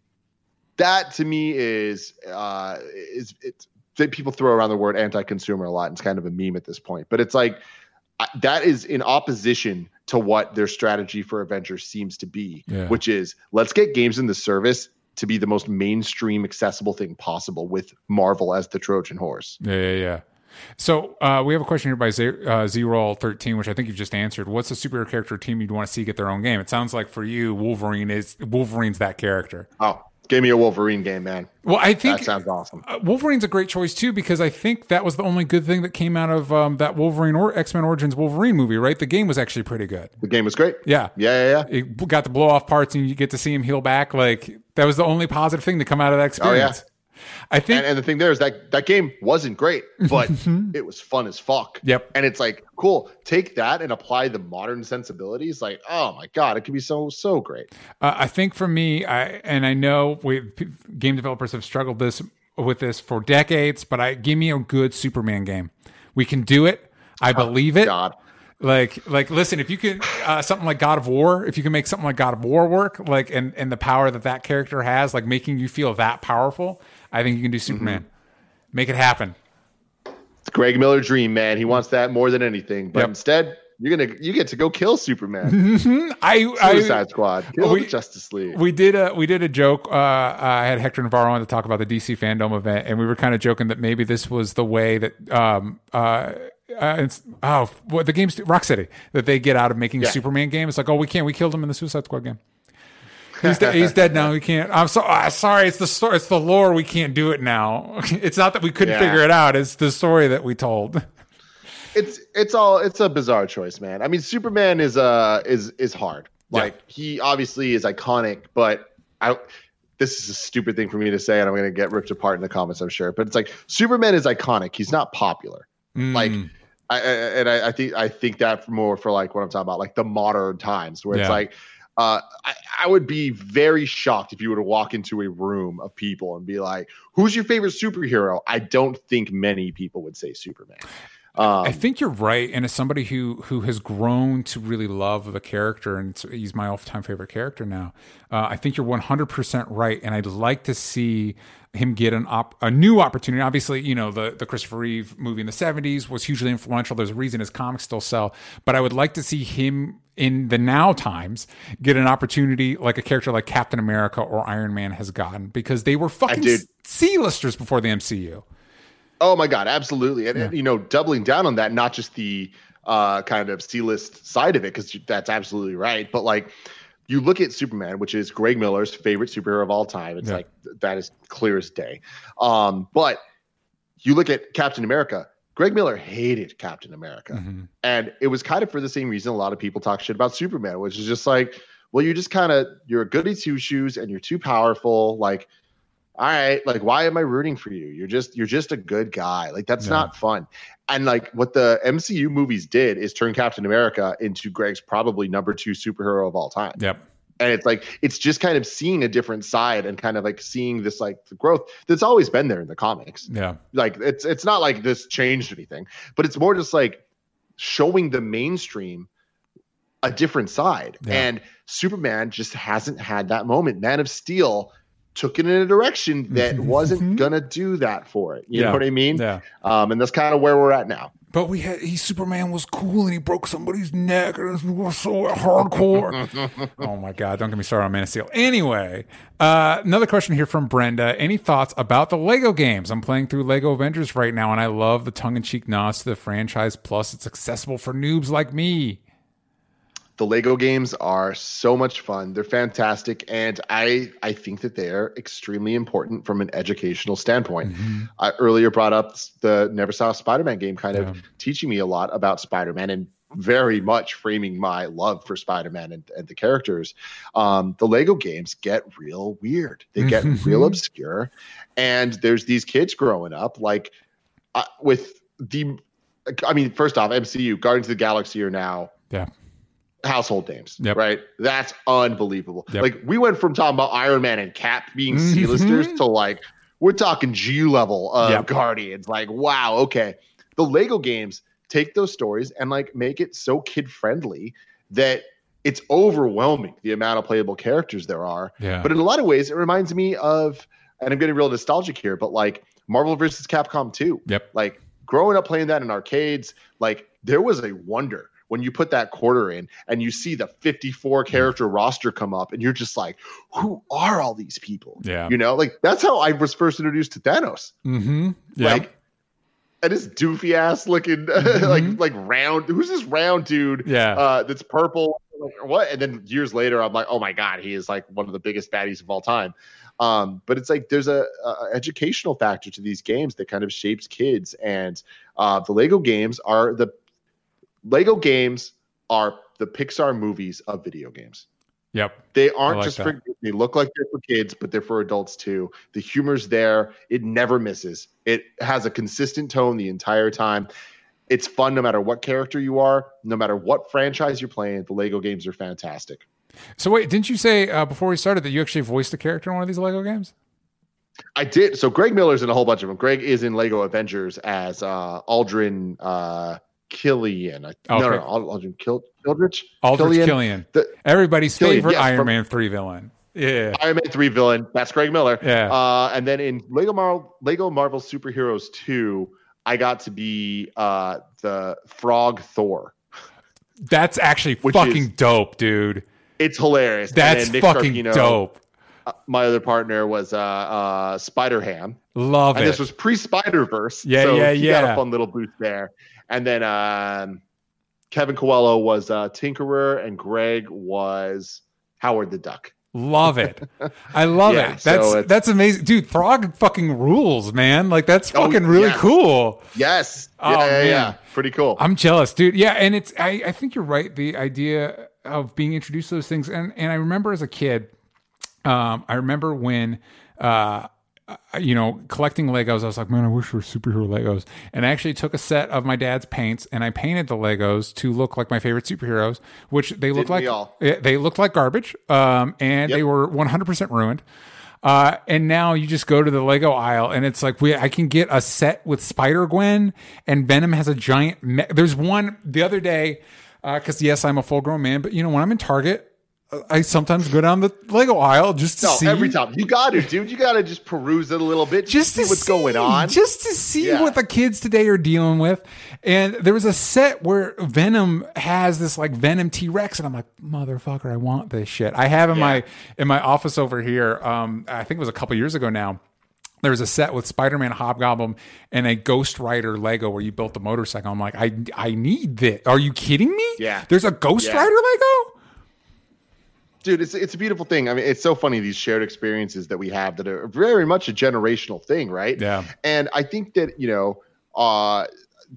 that to me is uh is it's people throw around the word anti-consumer a lot. And it's kind of a meme at this point, but it's like that is in opposition to what their strategy for Avengers seems to be, Yeah. which is let's get games in the service to be the most mainstream accessible thing possible with Marvel as the Trojan horse. Yeah, yeah, yeah. So uh, we have a question here by Z- uh, Z-Roll13, which I think you've just answered. What's a superhero character team you'd want to see get their own game? It sounds like for you, Wolverine is Wolverine's that character. Oh, give me a Wolverine game, man. Well, I think That sounds awesome. uh, Wolverine's a great choice too because I think that was the only good thing that came out of um, that Wolverine or X Men Origins Wolverine movie. Right, the game was actually pretty good. The game was great. Yeah, Yeah, yeah, yeah. it got the blow off parts and you get to see him heal back. Like that was the only positive thing to come out of that experience. I think And, and the thing there is that that game wasn't great, but it was fun as fuck. Yep. And it's like, cool, take that and apply the modern sensibilities. Like, oh my god, it could be so so great. Uh, I think for me, I and I know we game developers have struggled this with this for decades, but I give me a good Superman game. We can do it. I believe it. God. Like, like, listen, if you can uh, something like God of War, if you can make something like God of War work, like, and and the power that that character has, like making you feel that powerful, I think you can do Superman. Make it happen. It's Greg Miller dream, man. He wants that more than anything. But Yep. instead, you're gonna you get to go kill Superman. I, I Suicide Squad. Kill we- Justice League. We did a we did a joke. Uh, I had Hector Navarro on to talk about the DC fandom event, and we were kind of joking that maybe this was the way that um uh. Uh, it's, oh, what the game's Rocksteady that they get out of making a Yeah. Superman game. It's like, oh, we can't. We killed him in the Suicide Squad game. He's, de- he's dead now. We can't. I'm so uh, sorry. It's the story. It's the lore. We can't do it now. It's not that we couldn't Yeah. figure it out. It's the story that we told. it's it's all it's a bizarre choice, man. I mean, Superman is uh is is hard. Yeah. Like he obviously is iconic, but I this is a stupid thing for me to say, and I'm gonna get ripped apart in the comments, I'm sure. But it's like Superman is iconic. He's not popular. Like Mm, I, I and I, I think I think that more for like what I'm talking about, like the modern times where it's like uh, I, I would be very shocked if you were to walk into a room of people and be like, "Who's your favorite superhero?" I don't think many people would say Superman. Um, I think you're right, and as somebody who who has grown to really love the character, and it's, he's my all time favorite character now. Uh, I think you're 100 percent right, and I'd like to see him get an op- a new opportunity. Obviously, you know the the Christopher Reeve movie in the 70s was hugely influential. There's a reason his comics still sell, but I would like to see him in the now times get an opportunity like a character like Captain America or Iron Man has gotten because they were fucking. C-listers before the MCU. Oh my god, absolutely, and, and, you know, doubling down on that, not just the uh, kind of C-list side of it, because that's absolutely right, but like you look at Superman, which is Greg Miller's favorite superhero of all time. It's Yeah. like that is clear as day. Um, but you look at Captain America. Greg Miller hated Captain America, Mhm. and it was kind of for the same reason a lot of people talk shit about Superman, which is just like, well, you're just kind of you're a goody two shoes, and you're too powerful. Like all right like why am i rooting for you? You're just you're just a good guy. Like that's not fun. And like what the mcu movies did is turn captain america into greg's probably number two superhero of all time. Yep. and it's like it's just kind of seeing a different side and kind of like seeing this like the growth that's always been there in the comics. Yeah. like it's it's not like this changed anything but it's more just like showing the mainstream a different side. Yeah. and superman just hasn't had that moment. Man of steel took it in a direction that wasn't gonna do that for it you Yeah. know what i mean Yeah. um and that's kind of where we're at now But we had he Superman was cool and he broke somebody's neck and it was so hardcore. oh my god! Don't get me started on Man of Steel. Anyway, uh, another question here from Brenda. Any thoughts about the Lego games? I'm playing through Lego Avengers right now, and I love the tongue-in-cheek nods to the franchise. Plus, it's accessible for noobs like me. The lego games are so much fun. They're fantastic. And i i think that they're extremely important from an educational standpoint. I earlier brought up the Neversoft spider-man game kind Yeah. of teaching me a lot about spider-man and very much framing my love for spider-man and, and the characters. Um, the lego games get real weird. They get real Mhm. obscure. And there's these kids growing up like uh, with the i mean first off mcu guardians of the galaxy are now Yeah. Household names, Yep. right? That's unbelievable. Yep. Like we went from talking about Iron Man and Cap being Mhm. C-listers to like we're talking G level of Yep. Guardians. Like, wow, okay. The Lego games take those stories and like make it so kid friendly that it's overwhelming the amount of playable characters there are. Yeah. But in a lot of ways, it reminds me of, and I'm getting real nostalgic here, but like Marvel versus Capcom 2. Yep. Like growing up playing that in arcades, like there was a wonder when you put that quarter in and you see the 54 character roster come up and you're just like, who are all these people? Yeah. You know, like that's how I was first introduced to Thanos. Mm-hmm. Yeah. Like, and this doofy ass looking, like like round. Who's this round dude? Mm-hmm. Yeah. uh, that's purple. Like, what? And then years later, I'm like, oh my god, he is like one of the biggest baddies of all time. Um, but it's like there's a, a educational factor to these games that kind of shapes kids, and uh, the Lego games are the Lego games are the Pixar movies of video games. yep. They aren't like just that. for they look like they're for kids, but they're for adults too. The humor's there. It never misses. It has a consistent tone the entire time. It's fun no matter what character you are, no matter what franchise you're playing. The Lego games are fantastic. So wait, didn't you say uh, before we started that you actually voiced a character in one of these Lego games? I did. So Greg Miller's in a whole bunch of them. Greg is in Lego Avengers as uh, Aldrin uh, Killian. I, No, Okay. no, Ald- Aldrin Kil- Kildrich. Aldrich Killian? Killian. The- Everybody's Killian, favorite yes, Iron from- Man 3 villain. Yeah. Iron Man three villain. That's Greg Miller. Yeah. Uh, and then in Lego Marvel, Lego Marvel Superheroes two, I got to be uh, the Frog Thor. That's actually fucking is- dope, dude. It's hilarious. That's fucking dope. uh, my other partner was uh, uh, Spider Ham, Love it. and it. this was pre Spider Verse. Yeah, so yeah, he got a fun little boost there. And then um, Kevin Coelho was uh, Tinkerer, and Greg was Howard the Duck. Love it. I love Yeah, it. That's it's- that's amazing, dude. Throg fucking rules, man. Like that's Oh, fucking really yes. cool. Yes. Oh, yeah, yeah, yeah. Pretty cool. I'm jealous, dude. Yeah, and it's I, I think you're right. The idea of being introduced to those things, and and I remember as a kid, um, I remember when uh, you know, collecting Legos, I was like, man, I wish there were superhero Legos. And I actually took a set of my dad's paints and I painted the Legos to look like my favorite superheroes, which they look Didn't like all? They looked like garbage, um, and Yep. they were 100% ruined. Uh, and now you just go to the Lego aisle, and it's like we I can get a set with Spider Gwen, and Venom has a giant. Me- There's one the other day, because yes, I'm a full grown man, but you know when I'm in Target, uh, I sometimes go down the Lego aisle just to No, see every time you got to, dude. You got to just peruse it a little bit, just see to what's see, going on. just to see Yeah. what the kids today are dealing with. And there was a set where Venom has this like Venom T Rex, and I'm like, motherfucker, I want this shit. I have in my in my office over here. Um, I think it was a couple years ago now. There was a set with Spider-Man, Hobgoblin, and a Ghost Rider Lego where you built the motorcycle. I'm like, I I need this. Are you kidding me? Yeah. There's a Ghost Yeah. Rider Lego. Dude it's it's a beautiful thing i mean it's so funny these shared experiences that we have that are very much a generational thing right Yeah. and i think that you know uh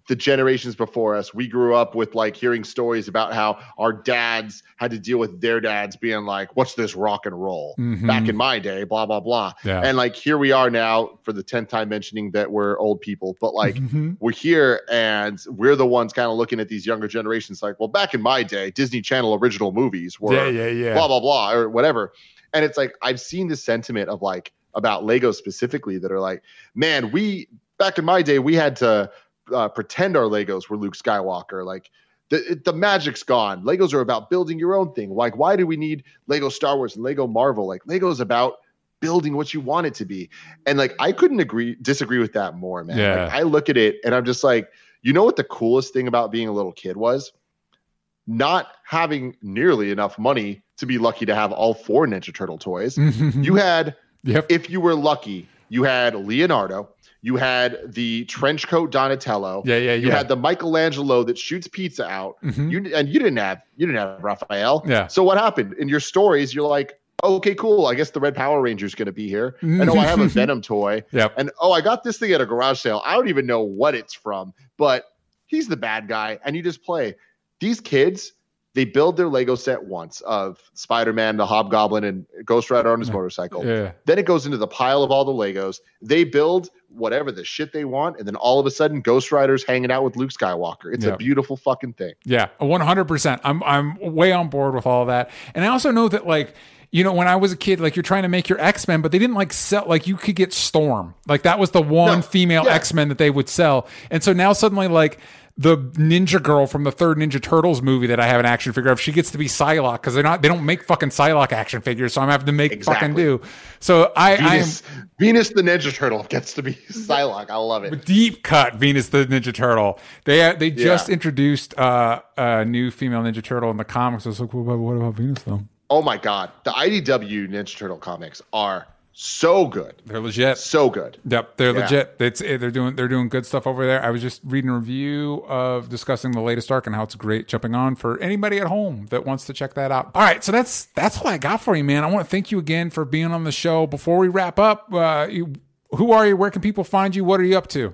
the generations before us we grew up with like hearing stories about how our dads had to deal with their dads being like what's this rock and roll Mhm. back in my day blah blah blah Yeah. and like here we are now for the 10th time mentioning that we're old people but like Mhm. we're here and we're the ones kind of looking at these younger generations like well back in my day disney channel original movies were yeah, yeah, yeah. blah blah blah or whatever and it's like i've seen this sentiment of like about lego specifically that are like man we back in my day we had to uh, pretend our legos were luke skywalker. Like the, the magic's gone. Legos are about building your own thing. Like why do we need lego star wars and lego marvel? Like lego's about building what you want it to be. And like i couldn't agree disagree with that more man. Yeah. like i look at it and i'm just like you know what the coolest thing about being a little kid was? Not having nearly enough money to be lucky to have all four Ninja Turtle toys. You had, yep. if you were lucky, you had Leonardo, you had the trench coat Donatello, yeah, yeah, you yeah. had the Michelangelo that shoots pizza out. Mhm. You and you didn't have you didn't have Raphael. Yeah. So what happened in your stories? You're like, okay, cool. I guess the Red Power Ranger's going to be here. And oh, I have a Venom toy. Yep. And oh, I got this thing at a garage sale. I don't even know what it's from, but he's the bad guy, and you just play. These kids, they build their Lego set once of Spider-Man, the Hobgoblin, and Ghost Rider on his motorcycle. Yeah. Then it goes into the pile of all the Legos. They build whatever the shit they want, and then all of a sudden, Ghost Rider's hanging out with Luke Skywalker. It's Yeah. a beautiful fucking thing. Yeah, one hundred percent. I'm I'm way on board with all that, and I also know that like you know when I was a kid, like you're trying to make your X Men, but they didn't like sell like you could get Storm, like that was the one No, female yeah. X Men that they would sell, and so now suddenly like the ninja girl from the third Ninja Turtles movie that I have an action figure of. She gets to be Psylocke because they're not they don't make fucking Psylocke action figures, so I'm having to make Exactly. fucking do. So I, I am Venus, Venus the Ninja Turtle gets to be Psylocke. I love it. deep cut Venus the Ninja Turtle. They they just Yeah. introduced uh, a new female Ninja Turtle in the comics. I was like, about, what about Venus though? Oh my god, the IDW Ninja Turtle comics are so good, They're legit. so good. Yep, they're Yeah. legit. It's they're doing they're doing good stuff over there. I was just reading a review of discussing the latest arc and how it's great jumping on for anybody at home that wants to check that out. All right, so that's that's all I got for you, man. I want to thank you again for being on the show. Before we wrap up, uh, you, who are you? Where can people find you? What are you up to?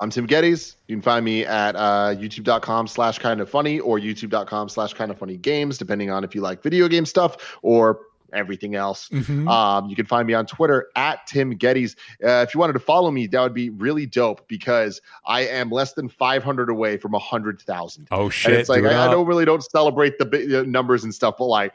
I'm Tim Gettys. You can find me at uh, youtube.com slash kind of funny or youtube.com slash kind of funny games, depending on if you like video game stuff or everything else. Mm-hmm. Um, you can find me on Twitter at Tim Gettys. Uh, if you wanted to follow me, that would be really dope because I am less than 500 away from 100,000. Oh And shit! it's like do I, I don't really don't celebrate the big uh, numbers and stuff, but like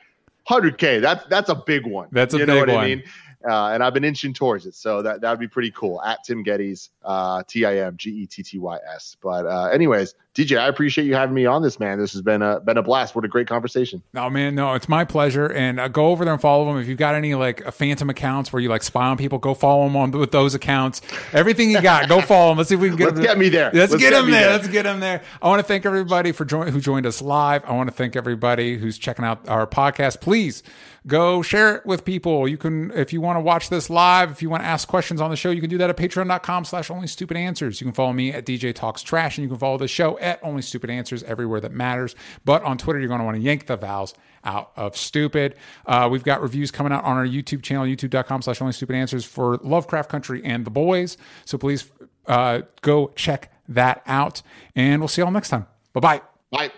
100k, that's that's a big one. That's a you know big what one. I mean? Uh, and I've been inching towards it, so that that would be pretty cool. At Tim Gettys, uh, T I M G E T T Y S. But uh, anyways, DJ, I appreciate you having me on this, man. This has been a been a blast. What a great conversation. No, man, no, it's my pleasure. And uh, go over there and follow them. If you've got any like uh, phantom accounts where you like spy on people, go follow them on with those accounts. Everything you got, go follow them. Let's see if we can get Let's them get me there. Let's, Let's get, get them there. there. Let's get them there. I want to thank everybody for join- who joined us live. I want to thank everybody who's checking out our podcast. Please go share it with people. You can, if you want to watch this live, if you want to ask questions on the show, you can do that at patreon.com slash only stupid answers. You can follow me at DJ Talks Trash and you can follow the show at only stupid answers everywhere that matters. But on Twitter, you're going to want to yank the vowels out of stupid. Uh, we've got reviews coming out on our YouTube channel, youtube.com slash only stupid answers for Lovecraft Country and the boys. So please uh, go check that out. And we'll see y'all next time. Bye bye. Bye.